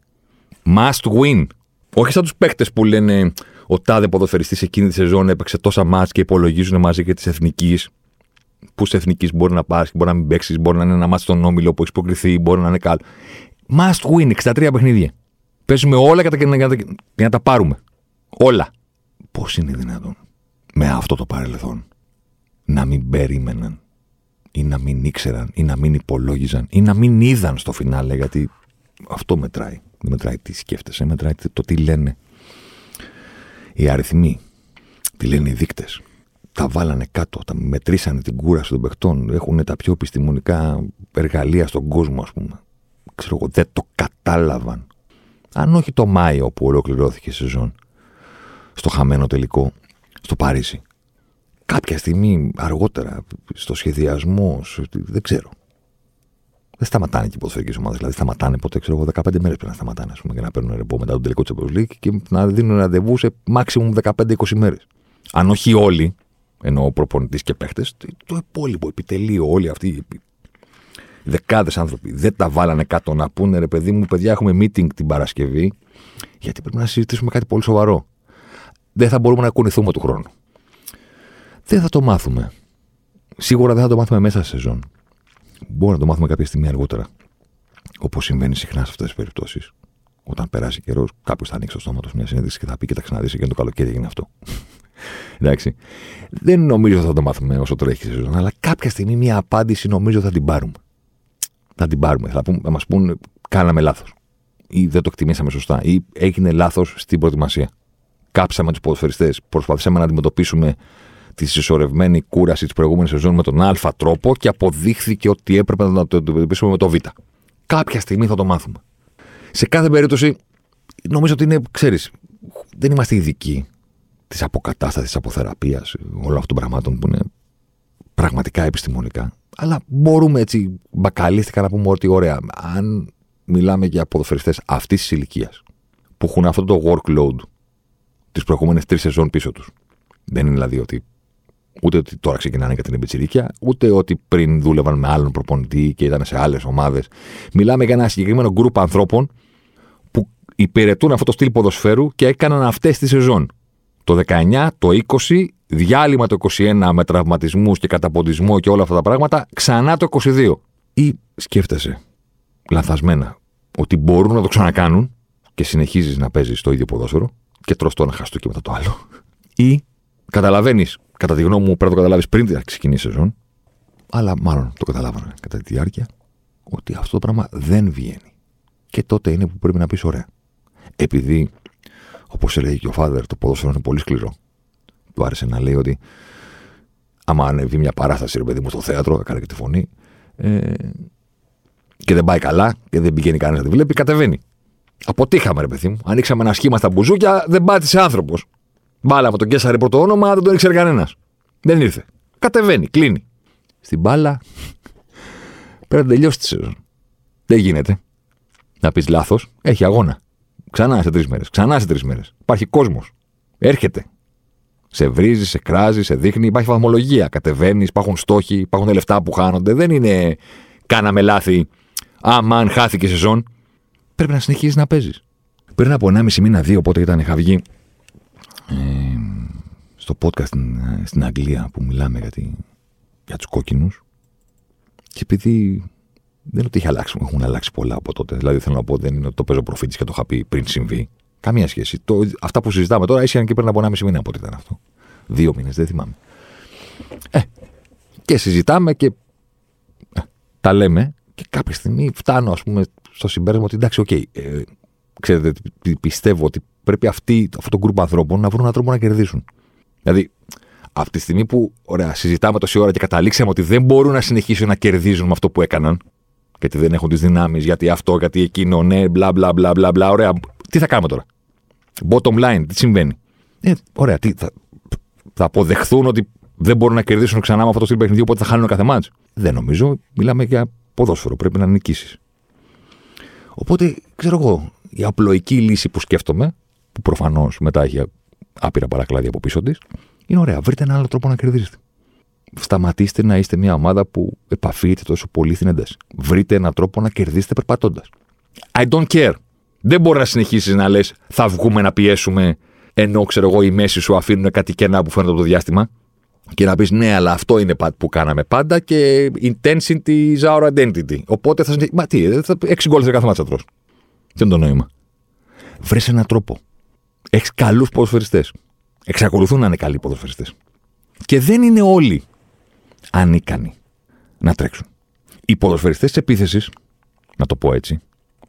Must win. Όχι σαν τους παίχτε που λένε ο τάδε ποδοσφαιριστής εκείνη τη σεζόν έπαιξε τόσα μάτς και υπολογίζουν μαζί και της εθνικής που σε εθνικής μπορεί να πας, μπορεί να μην παίξεις, μπορεί να είναι ένα μάτι στον όμιλο που έχει προκριθεί, μπορεί να είναι καλό. Must win, 63 παιχνίδια. Παίζουμε όλα για να, για να τα πάρουμε. Όλα. Πώς είναι δυνατόν με αυτό το παρελθόν να μην περίμεναν ή να μην ήξεραν ή να μην υπολόγιζαν ή να μην είδαν στο φινάλε γιατί αυτό μετράει. Δεν μετράει τι σκέφτεσαι, μετράει το τι λένε οι αριθμοί, τι λένε οι δείκτες τα βάλανε κάτω, τα μετρήσανε την κούραση των παιχτών, έχουν τα πιο επιστημονικά εργαλεία στον κόσμο, ας πούμε. Ξέρω εγώ, δεν το κατάλαβαν. Αν όχι το Μάιο που ολοκληρώθηκε η σεζόν, στο χαμένο τελικό, στο Παρίσι. Κάποια στιγμή αργότερα, στο σχεδιασμό, δεν ξέρω. Δεν σταματάνε και οι ποδοσφαιρικές ομάδες. Δηλαδή, σταματάνε ποτέ, ξέρω εγώ, 15 μέρες πρέπει να σταματάνε, ας πούμε, για να παίρνουν ρεπό μετά τον τελικό τη Champions και να δίνουν ραντεβού σε maximum 15-20 μέρες. Αν όχι όλοι, ενώ ο προπονητής και παίχτες, το υπόλοιπο επιτελείο, όλοι αυτοί οι δεκάδες άνθρωποι δεν τα βάλανε κάτω να πούνε ρε παιδί μου, παιδιά, έχουμε meeting την Παρασκευή, γιατί πρέπει να συζητήσουμε κάτι πολύ σοβαρό. Δεν θα μπορούμε να κουνηθούμε του χρόνου. Δεν θα το μάθουμε. Σίγουρα δεν θα το μάθουμε μέσα σε σεζόν. Μπορεί να το μάθουμε κάποια στιγμή αργότερα. Όπως συμβαίνει συχνά σε αυτές τις περιπτώσεις. Όταν περάσει καιρός, κάποιο θα ανοίξει το στόμα του μια συνέντευξη και θα πει: Κοίταξε να δεις, και το καλοκαίρι έγινε αυτό. Εντάξει. Δεν νομίζω θα το μάθουμε όσο τρέχει η σεζόν, αλλά κάποια στιγμή μια απάντηση νομίζω θα την πάρουμε. Θα την πάρουμε. Θα, πούμε, θα μας πούν: Κάναμε λάθος. Ή δεν το εκτιμήσαμε σωστά. Ή έγινε λάθος στην προετοιμασία. Κάψαμε τους ποδοσφαιριστές. Προσπαθήσαμε να αντιμετωπίσουμε τη συσσωρευμένη κούραση της προηγούμενης σεζόν με τον Α τρόπο και αποδείχθηκε ότι έπρεπε να το αντιμετωπίσουμε με το Β. Κάποια στιγμή θα το μάθουμε. Σε κάθε περίπτωση, νομίζω ότι είναι, ξέρεις, δεν είμαστε ειδικοί της αποκατάστασης, τη αποθεραπείας, όλων αυτών των πραγμάτων που είναι πραγματικά επιστημονικά. Αλλά μπορούμε έτσι μπακαλίστηκα να πούμε ότι ωραία, αν μιλάμε για ποδοσφαιριστές αυτής της ηλικίας που έχουν αυτό το workload τις προηγούμενες τρεις σεζόν πίσω τους. Δεν είναι δηλαδή ότι ούτε ότι τώρα ξεκινάνε για την εμπετσυρίκια, ούτε ότι πριν δούλευαν με άλλον προπονητή και ήταν σε άλλες ομάδες. Μιλάμε για ένα συγκεκριμένο γκρουπ ανθρώπων που υπηρετούν αυτό το στυλ ποδοσφαίρου και έκαναν αυτές τι σεζόν. Το 19, το 20, διάλειμμα το 21 με τραυματισμούς και καταποντισμό και όλα αυτά τα πράγματα, ξανά το 22. Ή σκέφτεσαι λανθασμένα ότι μπορούν να το ξανακάνουν και συνεχίζεις να παίζεις το ίδιο ποδόσφαιρο και τρως το ένα χαστό και μετά το άλλο. Ή καταλαβαίνεις, κατά τη γνώμη μου, πρέπει να το καταλάβεις πριν την ξεκινήσει η σεζόν, αλλά μάλλον το καταλάβανε κατά τη διάρκεια, ότι αυτό το πράγμα δεν βγαίνει. Και τότε είναι που πρέπει να πεις ωραία. Επειδή, όπως έλεγε και ο Φάδερ, το ποδόσφαιρο είναι πολύ σκληρό. Του άρεσε να λέει ότι άμα ανεβεί μια παράσταση, ρε παιδί μου, στο θέατρο, έκανε και τη φωνή, ε, και δεν πάει καλά και δεν πηγαίνει κανένας να τη βλέπει, κατεβαίνει. Αποτύχαμε, ρε παιδί μου. Ανοίξαμε ένα σχήμα στα μπουζούκια, δεν πάτησε άνθρωπος. Μπάλα με τον Κέσσαρη πρώτο όνομα, δεν τον ήξερε κανένας. Δεν ήρθε. Κατεβαίνει, κλείνει. Στην μπάλα πρέπει να τελειώσει τη σεζόν. Δεν γίνεται. Να πεις λάθος, έχει αγώνα. Ξανά σε τρεις μέρες. Ξανά σε τρεις μέρες. Υπάρχει κόσμος. Έρχεται. Σε βρίζει, σε κράζει, σε δείχνει. Υπάρχει βαθμολογία. Κατεβαίνεις, υπάρχουν στόχοι, υπάρχουν λεφτά που χάνονται. Δεν είναι κάναμε λάθη. Αμάν χάθηκε η σεζόν πρέπει να συνεχίσει να παίζεις. Πριν από 1,5 μήνα, δύο, οπότε ήταν είχα βγει ε, στο podcast στην, στην Αγγλία που μιλάμε για, τη, για τους κόκκινους. Και επειδή δεν είναι ότι έχει αλλάξει, έχουν αλλάξει πολλά από τότε. Δηλαδή θέλω να πω, δεν είναι ότι το παίζω προφήτης και το είχα πει πριν συμβεί. Καμία σχέση. Το, αυτά που συζητάμε τώρα ίσχυαν και πριν από 1,5 μήνα από ό,τι ήταν αυτό. Δύο μήνες, δεν θυμάμαι. Ε, και συζητάμε και ε, τα λέμε και κάποια στιγμή φτάνω, ας πούμε, στο συμπέρασμα ότι εντάξει, OK, okay, ε, ξέρετε, πιστεύω ότι πρέπει αυτοί, αυτό το γκρουπ ανθρώπων να βρουν έναν τρόπο να κερδίσουν. Δηλαδή, από τη στιγμή που ωραία, συζητάμε τόση ώρα και καταλήξαμε ότι δεν μπορούν να συνεχίσουν να κερδίζουν με αυτό που έκαναν, γιατί δεν έχουν τις δυνάμεις, γιατί αυτό, γιατί εκείνο, ναι, μπλα μπλα μπλα μπλα, μπλα ωραία, τι θα κάνουμε τώρα; Bottom line, τι συμβαίνει; Ε, ωραία, τι, θα, θα αποδεχθούν ότι δεν μπορούν να κερδίσουν ξανά με αυτό το στυλ παιχνιδιού, οπότε θα χάνουν κάθε μάτζ. Δεν νομίζω. Μιλάμε για ποδόσφαιρο. Πρέπει να νικήσεις. Οπότε, ξέρω εγώ, η απλοϊκή λύση που σκέφτομαι, που προφανώς μετά έχει άπειρα παρακλάδια από πίσω της, είναι ωραία. Βρείτε ένα άλλο τρόπο να κερδίσετε. Σταματήστε να είστε μια ομάδα που επαφείτε τόσο πολύ στην ένταση. Βρείτε έναν τρόπο να κερδίσετε περπατώντας. I don't care. Δεν μπορεί να συνεχίσεις να λες θα βγούμε να πιέσουμε ενώ ξέρω εγώ οι μέση σου αφήνουν κάτι κενά που φαίνονται από το διάστημα και να πεις ναι, αλλά αυτό είναι που κάναμε πάντα και intensity is our identity. Οπότε θα συνεχίσει. Μα τι, ε, θα... έξι γκολ σε κάθε μάτσα τρως. Τι είναι το νόημα. Βρες έναν τρόπο. Έχεις καλούς ποδοσφαιριστές. Εξακολουθούν να είναι καλοί ποδοσφαιριστές. Και δεν είναι όλοι ανίκανοι να τρέξουν. Οι ποδοσφαιριστές της επίθεσης, να το πω έτσι,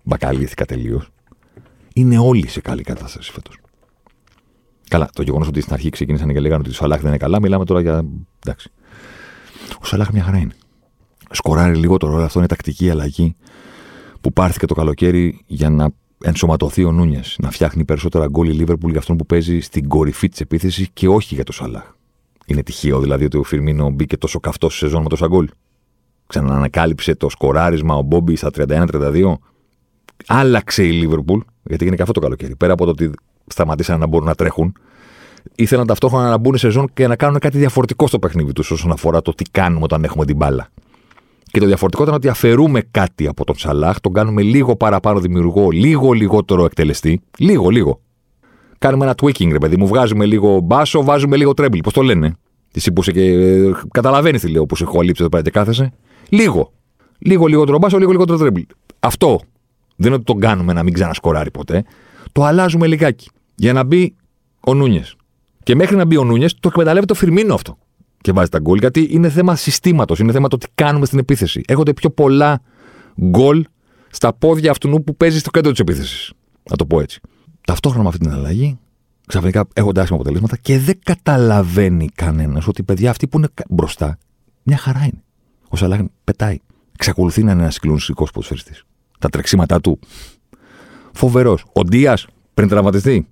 μπακαλήθηκα τελείως, είναι όλοι σε καλή κατάσταση φέτος. Καλά, το γεγονός ότι στην αρχή ξεκίνησαν και λέγανε ότι ο Σαλάχ δεν είναι καλά, μιλάμε τώρα για. Εντάξει. Ο Σαλάχ μια χαρά είναι. Σκοράρει λίγο το ρόλο αυτό, είναι τακτική αλλαγή που πάρθηκε το καλοκαίρι για να ενσωματωθεί ο Νούνιε. Να φτιάχνει περισσότερα γκολ η Λίβερπουλ για αυτόν που παίζει στην κορυφή της επίθεσης και όχι για το Σαλάχ. Είναι τυχαίο δηλαδή ότι ο Φιρμίνο μπήκε τόσο καυτός σε σεζόν με τόσα γκολ. Ξαναανακάλυψε το σκοράρισμα ο Μπόμπι στα 31-32. Άλλαξε η Λίβερπουλ, γιατί έγινε και αυτό το καλοκαίρι. Πέρα από το ότι σταματήσαν να μπορούν να τρέχουν, ήθελαν ταυτόχρονα να μπουν σε ζώνη και να κάνουν κάτι διαφορετικό στο παιχνίδι τους όσον αφορά το τι κάνουμε όταν έχουμε την μπάλα. Και το διαφορετικό ήταν ότι αφαιρούμε κάτι από τον Σαλάχ, τον κάνουμε λίγο παραπάνω δημιουργό, λίγο λιγότερο εκτελεστή. Λίγο, λίγο. Κάνουμε ένα tweaking, ρε παιδί μου. Βγάζουμε λίγο μπάσο, βάζουμε λίγο τρέμπλ. Πώς το λένε; Τη είπε και. Ε, Καταλαβαίνεις τι λέω που σε έχω λείψει εδώ πέρα και κάθεσαι. Λίγο. Λίγο λιγότερο μπάσο, λίγο λιγότερο τρέμπλ. Αυτό Δεν είναι ότι τον κάνουμε να μην ξανασκοράρει ποτέ. Το αλλάζουμε λιγάκι. Για να μπει ο Νούνιες. Και μέχρι να μπει ο Νούνιες, το εκμεταλλεύεται το Φιρμίνο αυτό. Και βάζει τα γκολ. Γιατί είναι θέμα συστήματος. Είναι θέμα το τι κάνουμε στην επίθεση. Έχονται πιο πολλά γκολ στα πόδια αυτού που παίζει στο κέντρο της επίθεσης. Να το πω έτσι. Ταυτόχρονα με αυτή την αλλαγή, ξαφνικά έχονται άσχημα αποτελέσματα και δεν καταλαβαίνει κανένας ότι οι παιδιά αυτοί που είναι μπροστά, μια χαρά είναι. Ο Σαλάχ πετάει. Εξακολουθεί να είναι ένας συγκλονιστικός ποδοσφαιριστής. Τα τρεξίματά του. Φοβερός. Ο Ντίας πριν τραυματιστεί.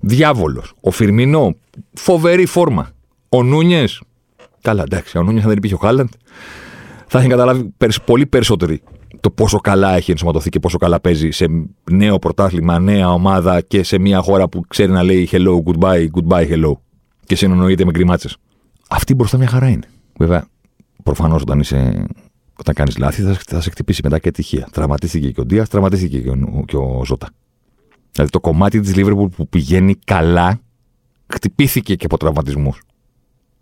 Διάβολος. Ο Φιρμινό. Φοβερή φόρμα. Ο Νούνιες. Καλά, εντάξει. Ο Νούνιες, αν δεν υπήρχε ο Χάλαντ, θα είχε καταλάβει πολύ περισσότεροι το πόσο καλά έχει ενσωματωθεί και πόσο καλά παίζει σε νέο πρωτάθλημα, νέα ομάδα και σε μια χώρα που ξέρει να λέει hello, goodbye, goodbye, hello. Και συνεννοείται με γκριμάτσες. Αυτή μπροστά μια χαρά είναι. Βέβαια, προφανώς όταν είσαι. Όταν κάνεις λάθη, θα, θα σε χτυπήσει μετά και τυχεία. Τραυματίστηκε και ο Ντίας, τραυματίστηκε και ο, και ο Ζώτα. Δηλαδή το κομμάτι της Λίβερπουλ που πηγαίνει καλά, χτυπήθηκε και από τραυματισμούς.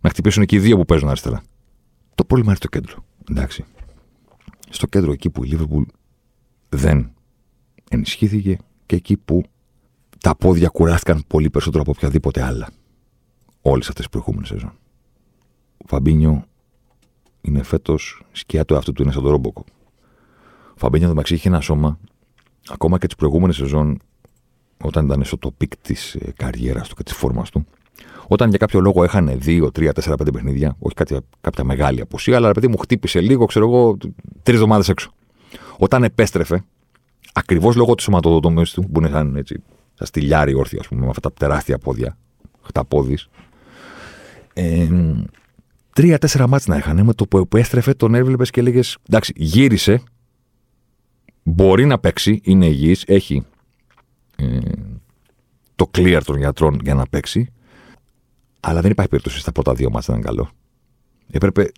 Να χτυπήσουν και οι δύο που παίζουν αριστερά. Το πρόβλημα είναι στο κέντρο. Εντάξει στο κέντρο εκεί που η Λίβερπουλ δεν ενισχύθηκε και εκεί που τα πόδια κουράστηκαν πολύ περισσότερο από οποιαδήποτε άλλα. Όλες αυτές τις προηγούμενες σεζόν. Ο Φαμπίνιο είναι φέτος σκιά του αυτού του είναι σαν τον RoboCop. Ο Φαμπίνιο μεταξύ είχε ένα σώμα, ακόμα και τις προηγούμενες σεζόν, όταν ήταν στο το peak της ε, καριέρας του και της φόρμας του, όταν για κάποιο λόγο έχανε 2, 3, 4, 5 παιχνίδια, όχι κάτι, κάποια μεγάλη απουσία, αλλά παιδί μου χτύπησε λίγο, ξέρω εγώ, τρεις εβδομάδες έξω. Όταν επέστρεφε, ακριβώς λόγω της σωματοδοτομής του, που είναι σαν έτσι, σαν στυλιάρι όρθιο, ας πούμε, με αυτά τα τεράστια πόδια, χταπόδη. Ε, Τρία-τέσσερα μάτς να είχαν. Με το που επέστρεφε, τον έβλεπες και έλεγες: Εντάξει, γύρισε. Μπορεί να παίξει, είναι υγιής, έχει ε, το clear των γιατρών για να παίξει. Αλλά δεν υπάρχει περίπτωση στα πρώτα δύο μάτια να ήταν καλό. Έπρεπε,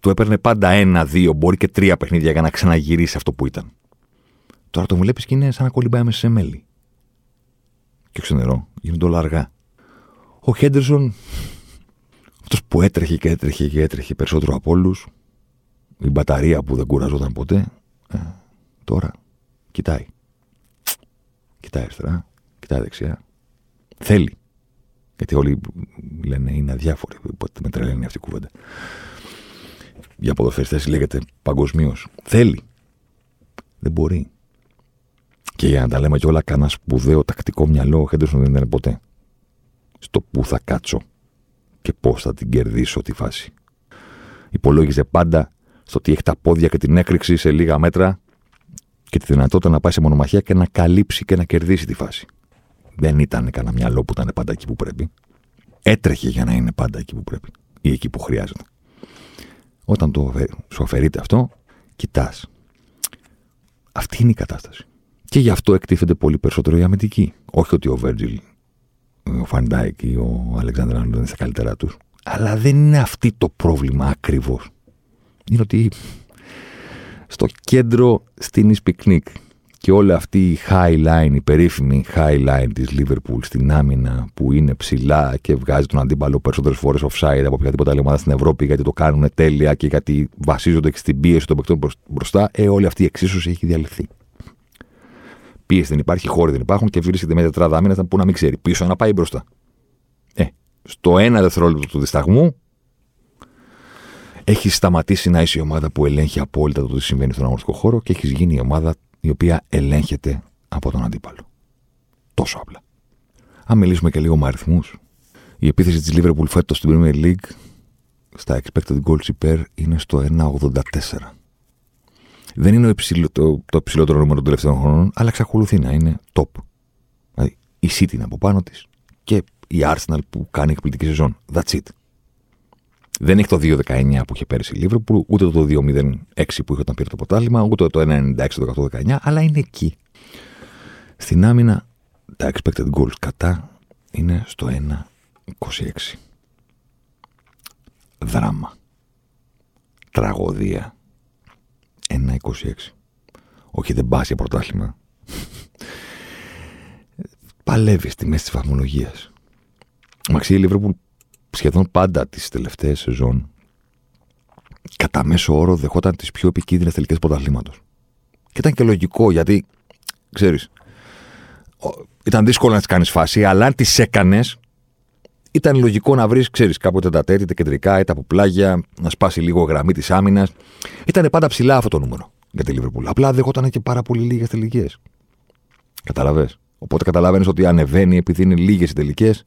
του έπαιρνε πάντα ένα-δύο, μπορεί και τρία παιχνίδια για να ξαναγυρίσει αυτό που ήταν. Τώρα το βλέπεις και είναι σαν να κολυμπάει μέσα σε μέλι. Και όχι νερό, γίνονται όλα αργά. Ο Χέντερσον, αυτός που έτρεχε και έτρεχε και έτρεχε περισσότερο από όλους, η μπαταρία που δεν κουραζόταν ποτέ, ε, τώρα κοιτάει. Κοιτάει αριστερά, κοιτάει δεξιά. Θέλει. Γιατί όλοι λένε είναι αδιάφοροι. Οπότε με τρελαίνει αυτή η κουβέντα. Για ποδοσφαιριστέ λέγεται παγκοσμίως. Θέλει. Δεν μπορεί. Και για να τα λέμε κιόλα, κανένα σπουδαίο τακτικό μυαλό ο Χέντερσον δεν ήταν ποτέ. Στο πού θα κάτσω και πώς θα την κερδίσω τη φάση. Υπολόγιζε πάντα στο ότι έχει τα πόδια και την έκρηξη σε λίγα μέτρα και τη δυνατότητα να πάει σε μονομαχία και να καλύψει και να κερδίσει τη φάση. Δεν ήταν κανένα μυαλό που ήταν πάντα εκεί που πρέπει. Έτρεχε για να είναι πάντα εκεί που πρέπει ή εκεί που χρειάζεται. Όταν το, σου αφαιρείται αυτό, κοιτάς. Αυτή είναι η κατάσταση. Και γι' αυτό εκτίθεται πολύ περισσότερο η αμυντική. Όχι ότι ο Βέρτζιλ, ο Φαν Ντάικ ή ο Αλεξάντερ δεν είναι στα καλύτερά τους. Αλλά δεν είναι αυτή το πρόβλημα ακριβώς. Είναι ότι στο κέντρο στήνουν πικνίκ και όλη αυτή η high line, η περίφημη high line της Liverpool στην άμυνα που είναι ψηλά και βγάζει τον αντίπαλο περισσότερες φορές offside από οποιαδήποτε άλλη ομάδα στην Ευρώπη γιατί το κάνουν τέλεια και γιατί βασίζονται και στην πίεση των παικτών μπροστά, ε, όλη αυτή η εξίσωση έχει διαλυθεί. Πίεση δεν υπάρχει, χώροι δεν υπάρχουν και βρίσκεται μια τετράδα άμυνας που να μην ξέρει πίσω να πάει μπροστά. Ε, στο ένα δευτερόλεπτο του δισταγμού έχει σταματήσει να είσαι η ομάδα που ελέγχει απόλυτα το τι συμβαίνει στον αγωνιστικό χώρο και έχεις γίνει η ομάδα η οποία ελέγχεται από τον αντίπαλο. Τόσο απλά. Αν μιλήσουμε και λίγο με αριθμούς, η επίθεση της Liverpool φέτος στην Premier League στα expected goals υπέρ είναι στο 1,84. Δεν είναι υψηλό, το, το υψηλότερο νούμερο των τελευταίων χρόνων, αλλά εξακολουθεί να είναι top. Δηλαδή, η City είναι από πάνω της και η Arsenal που κάνει εκπληκτική σεζόν. That's it. Δεν έχει το 2-19 που είχε πέρυσι η Λίβερπουλ, ούτε το 2-0-6 που είχε όταν πήρε το ποτάλημα, ούτε το 1-96 το 18-19, αλλά είναι εκεί. Στην άμυνα τα expected goals κατά είναι στο 1-26. Δράμα. Τραγωδία. 1-26. Όχι δεν πάσει για πρωτάθλημα. Παλεύεις στη μέση της βαθμολογίας. Μαξί η Λίβερπουλ σχεδόν πάντα τις τελευταίες σεζόν κατά μέσο όρο δεχόταν τις πιο επικίνδυνες τελικές πρωταθλήματος. Και ήταν και λογικό γιατί ξέρεις. Ήταν δύσκολο να τις κάνεις φάση, αλλά αν τις έκανες, ήταν λογικό να βρεις, ξέρεις, κάποτε τα τέτοια, είτε κεντρικά, είτε από πλάγια, να σπάσει λίγο γραμμή της άμυνας. Ήταν πάντα ψηλά αυτό το νούμερο για τη Λίβερπουλ. Απλά δεχόταν και πάρα πολύ λίγες τελικές. Καταλαβέ. Οπότε καταλαβαίνει ότι ανεβαίνει επειδή είναι λίγες οι τελικές,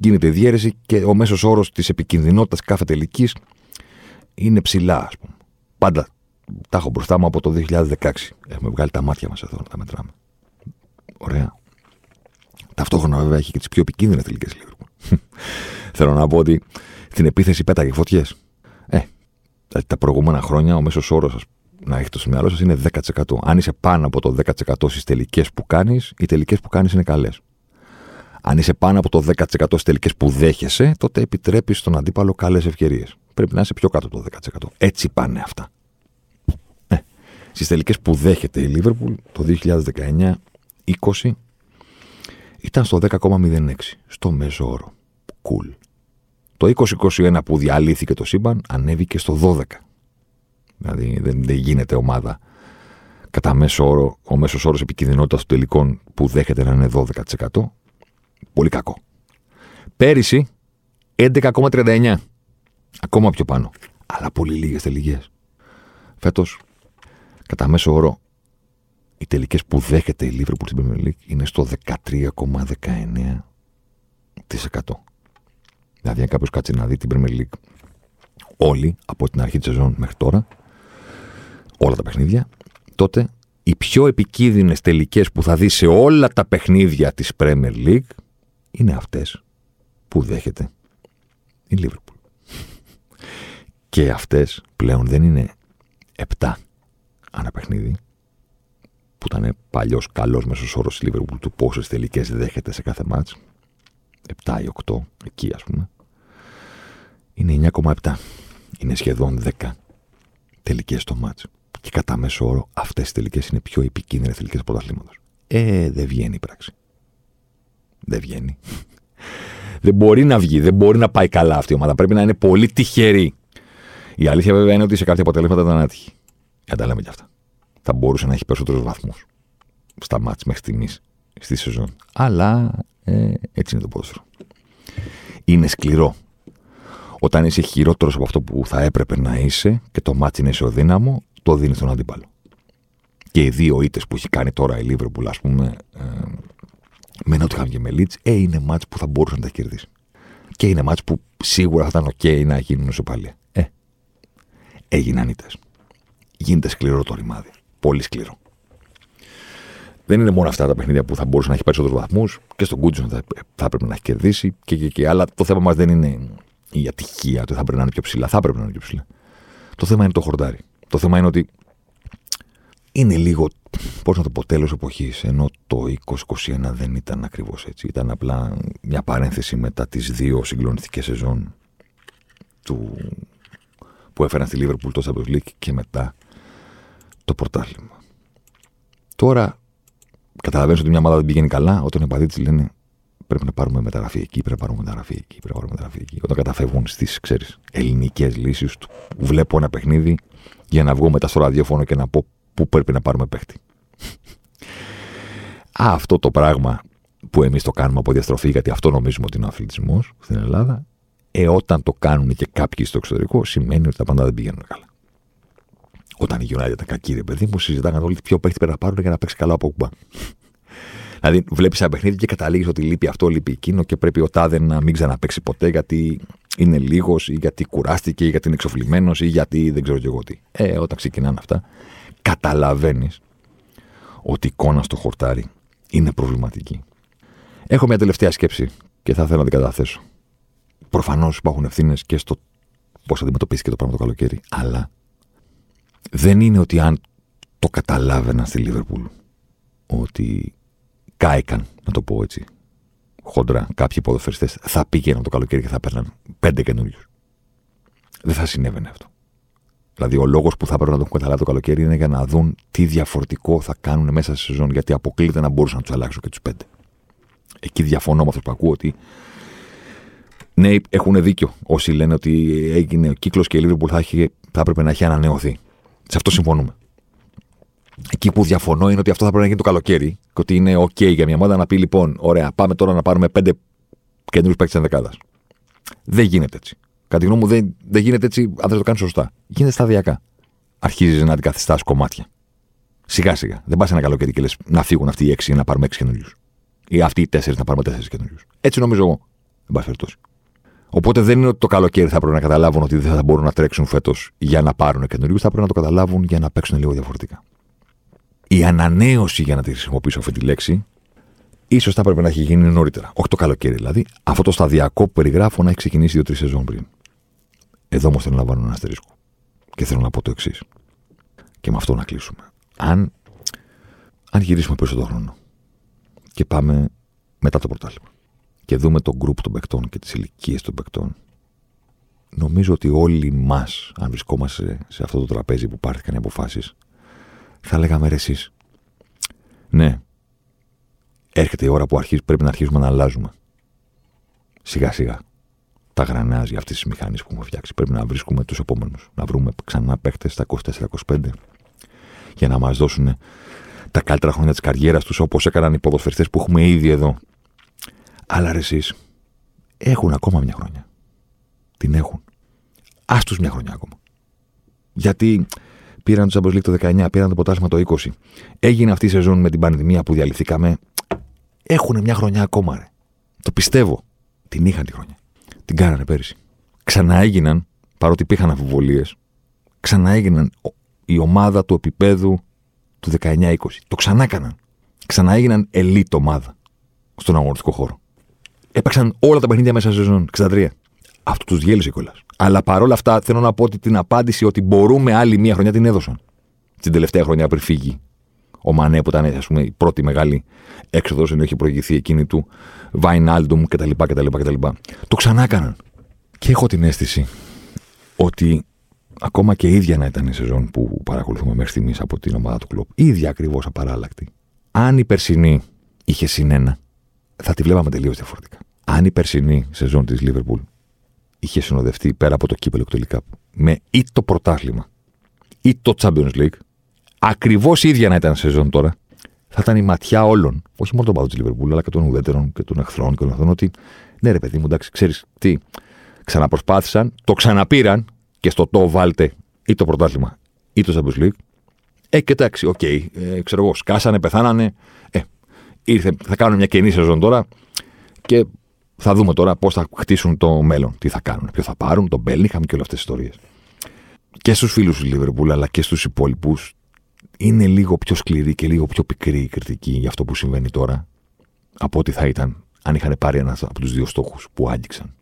γίνεται η διαίρεση και ο μέσος όρος της επικινδυνότητας κάθε τελικής είναι ψηλά, ας πούμε. Πάντα τα έχω μπροστά μου από το 2016. Έχουμε βγάλει τα μάτια μας εδώ να τα μετράμε. Ωραία. Ταυτόχρονα βέβαια έχει και τις πιο επικίνδυνες τελικές Λίβερπουλ. Θέλω να πω ότι στην επίθεση πέταγε φωτιές. Ε, τα προηγούμενα χρόνια ο μέσος όρος να έχετε στο μυαλό σας είναι 10%. Αν είσαι πάνω από το 10% στις τελικές που κάνεις, οι τελικές που κάνεις είναι καλές. Αν είσαι πάνω από το 10% στις τελικές που δέχεσαι, τότε επιτρέπεις στον αντίπαλο καλές ευκαιρίες. Πρέπει να είσαι πιο κάτω από το 10%. Έτσι πάνε αυτά. Ε, στις τελικές που δέχεται η Λίβερπουλ το 2019-20 ήταν στο 10,06 στο μέσο όρο. Cool. Το 2021 που διαλύθηκε το σύμπαν ανέβηκε στο 12. Δηλαδή δεν, δεν γίνεται ομάδα κατά μέσο όρο, ο μέσος όρος επικίνδυνοτητας των τελικών που δέχεται να είναι 12%. Πολύ κακό. Πέρυσι 11,39. Ακόμα πιο πάνω. Αλλά πολύ λίγες τελικές. Φέτος, κατά μέσο όρο, οι τελικές που δέχεται η Liverpool στην Premier League είναι στο 13,19%. Δηλαδή, αν κάποιος κάτσει να δει την Premier League όλοι από την αρχή της σεζόν μέχρι τώρα, όλα τα παιχνίδια, τότε οι πιο επικίνδυνες τελικές που θα δει σε όλα τα παιχνίδια της Premier League είναι αυτές που δέχεται η Liverpool. Και αυτές πλέον δεν είναι 7 ανά παιχνίδι, που ήταν παλιός καλός μέσος όρος της Liverpool του πόσες τελικές δέχεται σε κάθε μάτς. 7 ή 8, εκεί ας πούμε. Είναι 9,7. Είναι σχεδόν 10 τελικές στο μάτς. Και κατά μέσο όρο αυτές οι τελικές είναι πιο επικίνδυνες τελικές πρωταθλήματος. Ε, δεν βγαίνει η πράξη. Δεν βγαίνει. δεν μπορεί να βγει, δεν μπορεί να πάει καλά αυτή η ομάδα. Πρέπει να είναι πολύ τυχερή. Η αλήθεια βέβαια είναι ότι σε κάποια αποτελέσματα ήταν άτυχη. Για τα λέμε κι αυτά. Θα μπορούσε να έχει περισσότερους βαθμούς στα μάτς μέχρι στιγμής στη σεζόν. Αλλά ε, έτσι είναι το ποδόσφαιρο. Είναι σκληρό. Όταν είσαι χειρότερος από αυτό που θα έπρεπε να είσαι και το μάτι είναι ισοδύναμο, το δίνεις στον αντίπαλο. Και οι δύο ήττες που έχει κάνει τώρα η Λίβερπουλ, ας πούμε, ε, με Νότιχαμ και με Λίτ, ε, είναι μάτς που θα μπορούσε να τα κερδίσει. Και είναι μάτς που σίγουρα θα ήταν OK να γίνουν πάλι. Ε, έγιναν ήττε. Γίνεται σκληρό το ρημάδι. Πολύ σκληρό. Δεν είναι μόνο αυτά τα παιχνίδια που θα μπορούσε να έχει περισσότερους βαθμούς και στον Κούτσον θα, θα έπρεπε να έχει κερδίσει και, και, και. Αλλά το θέμα μας δεν είναι η ατυχία ότι θα πρέπει να είναι πιο ψηλά. Θα έπρεπε να είναι πιο ψηλά. Το θέμα είναι το χορτάρι. Το θέμα είναι ότι είναι λίγο, πώς να το πω, τέλος εποχής, ενώ το 2021 δεν ήταν ακριβώς έτσι. Ήταν απλά μια παρένθεση μετά τις δύο συγκλονιστικές σεζόν του, που έφεραν στη Λίβερπουλ το Champions League και μετά το πρωτάθλημα. Τώρα καταλαβαίνεις ότι μια ομάδα δεν πηγαίνει καλά όταν οι παδίτες λένε πρέπει να πάρουμε μεταγραφή εκεί, πρέπει να πάρουμε μεταγραφή εκεί, πρέπει να πάρουμε μεταγραφή εκεί. Όταν καταφεύγουν στις ελληνικές λύσεις του, βλέπω ένα παιχνίδι για να βγω μετά στο ραδιόφωνο και να πω πού πρέπει να πάρουμε παίχτη. αυτό το πράγμα που εμείς το κάνουμε από διαστροφή, γιατί αυτό νομίζουμε ότι είναι ο αθλητισμός στην Ελλάδα, ε, όταν το κάνουν και κάποιοι στο εξωτερικό, σημαίνει ότι τα πάντα δεν πηγαίνουν καλά. Όταν η United ήταν κακή, ρε παιδί μου, συζητάγανε όλοι ποιο παίχτη πρέπει να πάρουν για να παίξει καλά από κουμπά. Δηλαδή, βλέπεις ένα παιχνίδι και καταλήγεις ότι λείπει αυτό, λείπει εκείνο και πρέπει ο τάδε να μην ξαναπέξει ποτέ γιατί είναι λίγος ή γιατί κουράστηκε ή γιατί είναι εξοφλημένος ή γιατί δεν ξέρω και εγώ τι. Ε, όταν ξεκινάνε αυτά, καταλαβαίνεις ότι η εικόνα στο χορτάρι είναι προβληματική. Έχω μια τελευταία σκέψη και θα ήθελα να την καταθέσω. Προφανώς υπάρχουν ευθύνες και στο πώς αντιμετωπίστηκε το πράγμα το καλοκαίρι, αλλά δεν είναι ότι αν το καταλάβαιναν στη Λίβερπουλ ότι κάηκαν, να το πω έτσι, χοντρά, κάποιοι ποδοσφαιριστές θα πήγαιναν το καλοκαίρι και θα παίρναν πέντε καινούριους. Δεν θα συνέβαινε αυτό. Δηλαδή, ο λόγος που θα έπρεπε να τον καταλάβει το καλοκαίρι είναι για να δουν τι διαφορετικό θα κάνουν μέσα στη σεζόν, γιατί αποκλείται να μπορούσαν να τους αλλάξουν και τους πέντε. Εκεί διαφωνώ με αυτούς που ακούω ότι ναι, έχουν δίκιο όσοι λένε ότι έγινε ο κύκλος και η Liverpool θα, θα έπρεπε να έχει ανανεωθεί. Σε αυτό συμφωνούμε. Εκεί που διαφωνώ είναι ότι αυτό θα πρέπει να γίνει το καλοκαίρι και ότι είναι OK για μια ομάδα να πει λοιπόν, ωραία, πάμε τώρα να πάρουμε πέντε καινούριους παίκτες δεκάδας. Δεν γίνεται έτσι. Κατά τη γνώμη μου, δεν, δεν γίνεται έτσι αν δεν το κάνεις σωστά. Γίνεται σταδιακά. Αρχίζεις να αντικαθιστάς κομμάτια. Σιγά σιγά. Δεν πας ένα καλοκαίρι και λες να φύγουν αυτοί οι έξι να πάρουμε έξι καινούριους. Ή αυτοί οι τέσσερις να πάρουμε τέσσερις καινούριους. Έτσι νομίζω εγώ. Εν πάση περιπτώσει. Οπότε δεν είναι ότι το καλοκαίρι θα πρέπει να καταλάβουν ότι δεν θα μπορούν να τρέξουν φέτος για να πάρουν καινούριους. Θα πρέπει να το καταλάβουν για να παίξουν λίγο διαφορετικά. Η ανανέωση, για να τη χρησιμοποιήσω αυτή τη λέξη, ίσως θα πρέπει να έχει γίνει νωρίτερα. Όχι το καλοκαίρι δηλαδή. Αυτό το σταδιακό που περιγράφω να έχει ξεκινήσει δύο-τρεις σεζόν πριν. Εδώ όμως θέλω να βάλω ένα αστερίσκο. Και θέλω να πω το εξής. Και με αυτό να κλείσουμε. Αν, αν γυρίσουμε πίσω τον χρόνο και πάμε μετά το πρωτάθλημα και δούμε τον γκρουπ των παικτών και τις ηλικίες των παικτών, νομίζω ότι όλοι μας, αν βρισκόμαστε σε αυτό το τραπέζι που πάρθηκαν οι αποφάσεις, θα λέγαμε ρε εσείς. Ναι, έρχεται η ώρα που αρχίζει, πρέπει να αρχίσουμε να αλλάζουμε. Σιγά σιγά. Τα γρανάζια αυτής της μηχανής που έχουμε φτιάξει. Πρέπει να βρίσκουμε τους επόμενους. Να βρούμε ξανά παίχτες στα 24-25 για να μας δώσουν τα καλύτερα χρόνια της καριέρας τους όπως έκαναν οι ποδοσφαιριστές που έχουμε ήδη εδώ. Αλλά ρε εσείς, έχουν ακόμα μια χρονιά. Την έχουν. Α τους μια χρονιά ακόμα. Γιατί πήραν το Champions League το 19, πήραν το ποτάσμα το 20. Έγινε αυτή η σεζόν με την πανδημία που διαλυθήκαμε. Έχουν μια χρονιά ακόμα, ρε. Το πιστεύω. Την είχαν τη χρονιά. Την κάνανε πέρυσι. Ξαναέγιναν, παρότι υπήρχαν αμφιβολίες, ξαναέγιναν η ομάδα του επίπεδου του 19-20. Το ξανάκαναν. Ξαναέγιναν ελίτ ομάδα στον αγωνιστικό χώρο. Έπαιξαν όλα τα παιχνίδια μέσα σε σεζόν. 63. Αυτό τους διέλυσε κιόλας. Αλλά παρόλα αυτά θέλω να πω ότι την απάντηση ότι μπορούμε άλλη μία χρονιά την έδωσαν. Την τελευταία χρονιά πριν φύγει ο Μανέ που ήταν ας πούμε, η πρώτη μεγάλη έξοδος ενώ είχε προηγηθεί εκείνη του Βάινάλντουμ κτλ, κτλ, κτλ. Το ξανάκαναν. Και έχω την αίσθηση ότι ακόμα και ίδια να ήταν η σεζόν που παρακολουθούμε μέχρι στιγμής από την ομάδα του κλοπ, ίδια ακριβώς απαράλλακτη. Αν η περσινή είχε συνένα, θα τη βλέπαμε τελείως διαφορετικά. Αν η περσινή σεζόν της Λίβερπουλ είχε συνοδευτεί πέρα από το κύπελο και το με ή το πρωτάθλημα ή το Champions League, ακριβώς ίδια να ήταν σεζόν τώρα, θα ήταν η ματιά όλων, όχι μόνο των οπαδών της Λίβερπουλ, αλλά και των ουδέτερων και των εχθρών και των εχθρών, ότι ναι, ρε παιδί μου, εντάξει, ξέρεις τι, ξαναπροσπάθησαν, το ξαναπήραν και στο το βάλτε ή το πρωτάθλημα ή το Champions League. Ε, και εντάξει, OK, okay, ε, ξέρω εγώ, σκάσανε, πεθάνανε. Ε, ήρθε, θα κάνουν μια κενή σεζόν τώρα και θα δούμε τώρα πώς θα χτίσουν το μέλλον. Τι θα κάνουν, ποιο θα πάρουν, τον Μπέλιγχαμ και όλες αυτές τις ιστορίες. Και στους φίλους του Λίβερπουλ αλλά και στους υπόλοιπους είναι λίγο πιο σκληρή και λίγο πιο πικρή η κριτική για αυτό που συμβαίνει τώρα από ό,τι θα ήταν αν είχαν πάρει ένας από τους δύο στόχους που άγγιξαν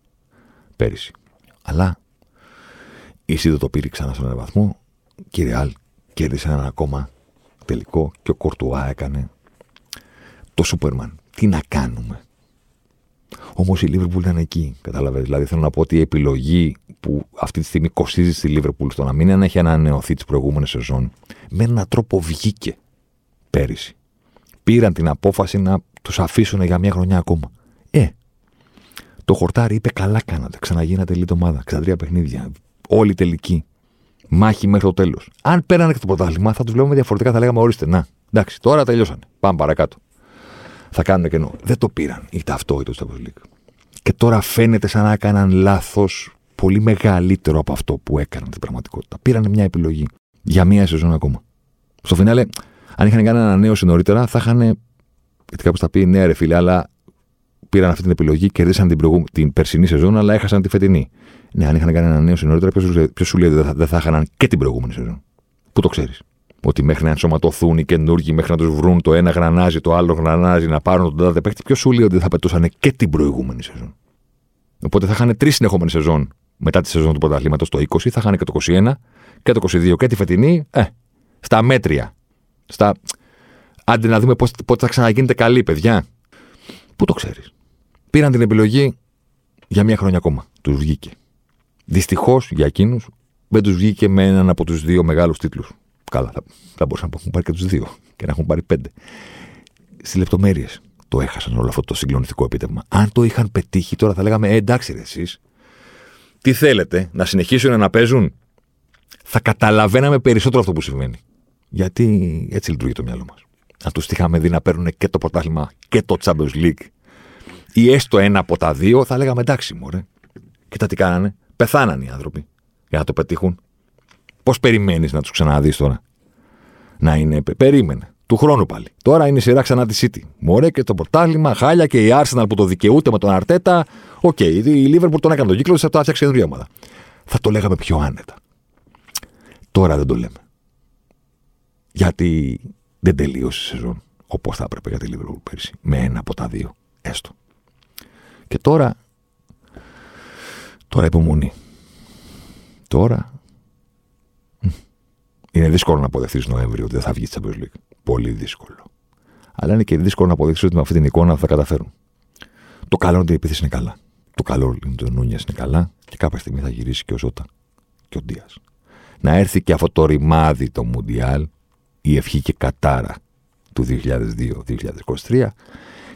πέρυσι. Αλλά η Σίδο το πήρε ξανά στον ένα βαθμό και η Ρεάλ κέρδισε ένα ακόμα τελικό και ο Κορτουά έκανε το Σούπερμαν. Τι να κάνουμε; Όμως η Λίβερπουλ ήταν εκεί. Κατάλαβες. Δηλαδή θέλω να πω ότι η επιλογή που αυτή τη στιγμή κοστίζει στη Λίβερπουλ στο να μην έχει ανανεωθεί τις προηγούμενες σεζόν με έναν τρόπο βγήκε πέρυσι. Πήραν την απόφαση να τους αφήσουν για μια χρονιά ακόμα. Ε, το χορτάρι είπε καλά κάνατε. Ξαναγίνατε λίγη ομάδα. Ξαντρία παιχνίδια. Όλη τελική. Μάχη μέχρι το τέλος. Αν πέρανε και το πρωτάθλημα, θα τους βλέπουμε διαφορετικά. Θα λέγαμε ορίστε, να. Εντάξει, τώρα τελειώσανε. Πάμε παρακάτω θα κάνουν κενό. Δεν το πήραν είτε αυτό είτε το Champions League. Και τώρα φαίνεται σαν να έκαναν λάθος πολύ μεγαλύτερο από αυτό που έκαναν στην πραγματικότητα. Πήραν μια επιλογή για μία σεζόν ακόμα. Στο φινάλε, αν είχαν κάνει ανανέωση νωρίτερα, θα είχαν. Γιατί κάποιο θα πει ναι, ρε φίλε, αλλά πήραν αυτή την επιλογή, κερδίσαν την, προηγου... την περσινή σεζόν, αλλά έχασαν τη φετινή. Ναι, αν είχαν κάνει ανανέωση νωρίτερα, ποιος σου λέει ότι δεν θα είχαν και την προηγούμενη σεζόν; Πού το ξέρεις; Ότι μέχρι να ενσωματωθούν οι καινούργοι, μέχρι να τους βρουν το ένα γρανάζι, το άλλο γρανάζι, να πάρουν τον τάδε παίχτη, ποιος σου λέει ότι θα πετούσαν και την προηγούμενη σεζόν. Οπότε θα είχαν τρεις συνεχόμενες σεζόν μετά τη σεζόν του πρωταθλήματος το 20, θα είχαν και το 21 και το 22 και τη φετινή, ε, στα μέτρια. Στα... Άντε να δούμε πότε θα ξαναγίνετε καλή, παιδιά. Πού το ξέρεις. Πήραν την επιλογή για μία χρόνια ακόμα. Τους βγήκε. Δυστυχώς για εκείνους δεν τους βγήκε με έναν από τους δύο μεγάλους τίτλους Καλά, θα, θα μπορούσαν να έχουν πάρει και τους δύο και να έχουν πάρει πέντε. Στις λεπτομέρειες το έχασαν όλο αυτό το συγκλονιστικό επίτευγμα. Αν το είχαν πετύχει, τώρα θα λέγαμε ε, εντάξει, ρε, εσείς, τι θέλετε, να συνεχίσουν να παίζουν; Θα καταλαβαίναμε περισσότερο αυτό που συμβαίνει. Γιατί έτσι λειτουργεί το μυαλό μας. Αν τους είχαμε δει να παίρνουν και το πρωτάθλημα και το Champions League ή έστω ένα από τα δύο, θα λέγαμε εντάξει, μωρέ. Κοίτα τι κάνανε. Πεθάναν οι άνθρωποι για να το πετύχουν. Πώς περιμένεις να τους ξαναδείς τώρα; Να είναι. Περίμενε. Του χρόνου πάλι. Τώρα είναι η σειρά ξανά της City. Μωρέ και το πρωτάθλημα, χάλια και η Arsenal που το δικαιούται με τον Αρτέτα. OK, okay, η Liverpool τον έκανε τον κύκλο, θα το έφτιαξε καινούργια ομάδα. Θα το λέγαμε πιο άνετα. Τώρα δεν το λέμε. Γιατί δεν τελείωσε η σεζόν όπως θα έπρεπε για τη Liverpool πέρσι. Με ένα από τα δύο. Έστω. Και τώρα. Τώρα υπομονή. Τώρα. Είναι δύσκολο να αποδεχθείς Νοέμβριο ότι δεν θα βγεις τη Champions League. Πολύ δύσκολο. Αλλά είναι και δύσκολο να αποδείξεις ότι με αυτή την εικόνα θα καταφέρουν. Το καλό είναι ότι η επίθεση είναι καλά. Το καλό είναι ότι ο Νούνιας είναι καλά και κάποια στιγμή θα γυρίσει και ο Ζώτα και ο Ντίας. Να έρθει και αυτό το ρημάδι το Μουντιάλ, η ευχή και κατάρα του 2002-2023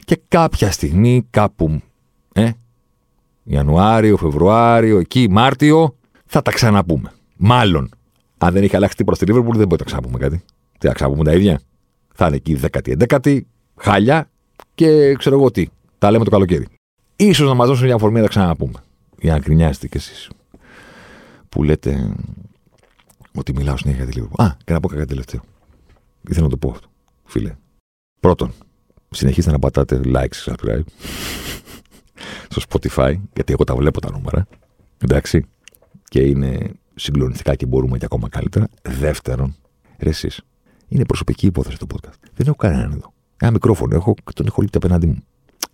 και κάποια στιγμή κάπου ε, Ιανουάριο, Φεβρουάριο, εκεί, Μάρτιο, θα τα ξαναπούμε. Μάλλον. Αν δεν έχει αλλάξει τίποτα στη Λίβερπουλ, δεν μπορεί να ξαναπούμε κάτι. Τι να ξαναπούμε τα ίδια. Θα είναι εκεί 10η-11η, χάλια και ξέρω εγώ τι. Τα λέμε το καλοκαίρι. σω να μας δώσουν μια αφορμή να τα ξαναπούμε. Για να γκρινιάζετε κι εσείς. Που λέτε ότι μιλάω συνέχεια για τη Λίβερπουλ. Α, και να πω κάτι τελευταίο. Ήθελα να το πω αυτό, φίλε. Πρώτον, συνεχίστε να πατάτε like, subscribe στο Spotify, γιατί εγώ τα βλέπω τα νούμερα. Εντάξει. Και είναι συγκλονιστικά και μπορούμε και ακόμα καλύτερα. Δεύτερον, ρε εσείς, είναι προσωπική υπόθεση το podcast. Δεν έχω κανέναν εδώ. Ένα μικρόφωνο έχω και τον έχω λείπει απέναντί μου.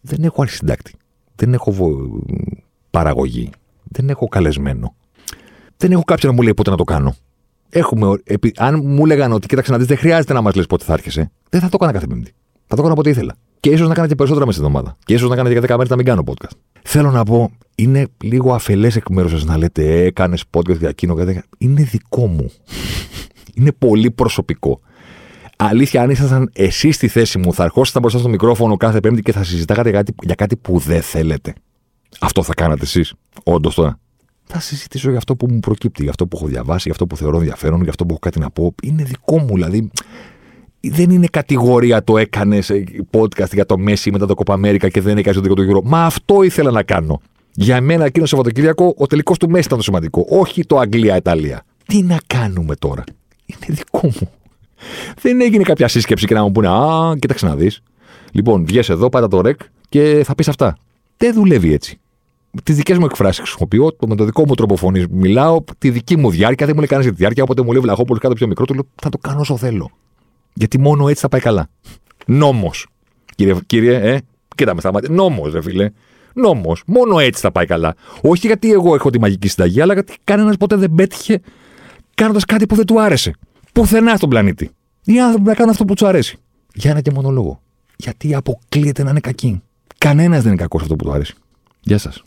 Δεν έχω αρχισυντάκτη. Δεν έχω βο... παραγωγή. Δεν έχω καλεσμένο. Δεν έχω κάποιον να μου λέει πότε να το κάνω. Έχουμε, επί, αν μου έλεγαν ότι κοίταξε να δεις, δεν χρειάζεται να μας λες πότε θα έρχεσαι, δεν θα το έκανα κάθε Πέμπτη. Θα το έκανα όποτε ήθελα. Και ίσως να κάνω και περισσότερα μέσα στην εβδομάδα. Και ίσως να κάνω και 10 μέρες να μην κάνω podcast. Θέλω να πω, είναι λίγο αφελές εκ μέρους σας να λέτε έκανε podcast για εκείνο. Είναι δικό μου. είναι πολύ προσωπικό. Αλήθεια, αν ήσασταν εσείς στη θέση μου, θα ερχόσασταν μπροστά στο μικρόφωνο κάθε Πέμπτη και θα συζητάγατε για κάτι, για κάτι που δεν θέλετε. Αυτό θα κάνατε εσείς, όντως τώρα. Θα συζητήσω για αυτό που μου προκύπτει, για αυτό που έχω διαβάσει, για αυτό που θεωρώ ενδιαφέρον, για αυτό που έχω κάτι να πω. Είναι δικό μου, δηλαδή δεν είναι κατηγορία το έκανες podcast για το Μέση μετά το Κοπα Αμέρικα και δεν έκανες το δικό του γύρο. Μα αυτό ήθελα να κάνω. Για μένα εκείνο το Σαββατοκύριακο ο τελικός του Μέση ήταν το σημαντικό. Όχι το Αγγλία-Ιταλία. Τι να κάνουμε τώρα; Είναι δικό μου. Δεν έγινε κάποια σύσκεψη και να μου πούνε Α, κοίταξε να δεις. Λοιπόν, βγες εδώ, πάτα το ρεκ και θα πεις αυτά. Δεν δουλεύει έτσι. Τις δικές μου εκφράσεις χρησιμοποιώ, με το δικό μου τρόπο φωνής μιλάω, τη δική μου διάρκεια. Δεν μου λέει κανένας τη διάρκεια, όποτε μου λέει βλαχόπουλος κάτω πιο μικρό, του λέω θα το κάνω όσο θέλω. Γιατί μόνο έτσι θα πάει καλά. Νόμος. Κύριε, κύριε, ε, κοίτα με στα μάτια. Νόμος, ρε φίλε. Νόμος. Μόνο έτσι θα πάει καλά. Όχι γιατί εγώ έχω τη μαγική συνταγή, αλλά γιατί κανένας ποτέ δεν πέτυχε κάνοντας κάτι που δεν του άρεσε. Πουθενά στον πλανήτη. Οι άνθρωποι να κάνουν αυτό που τους αρέσει. Για ένα και μόνο λόγο. Γιατί αποκλείεται να είναι κακοί. Κανένας δεν είναι κακός αυτό που του αρέσει. Γεια σας.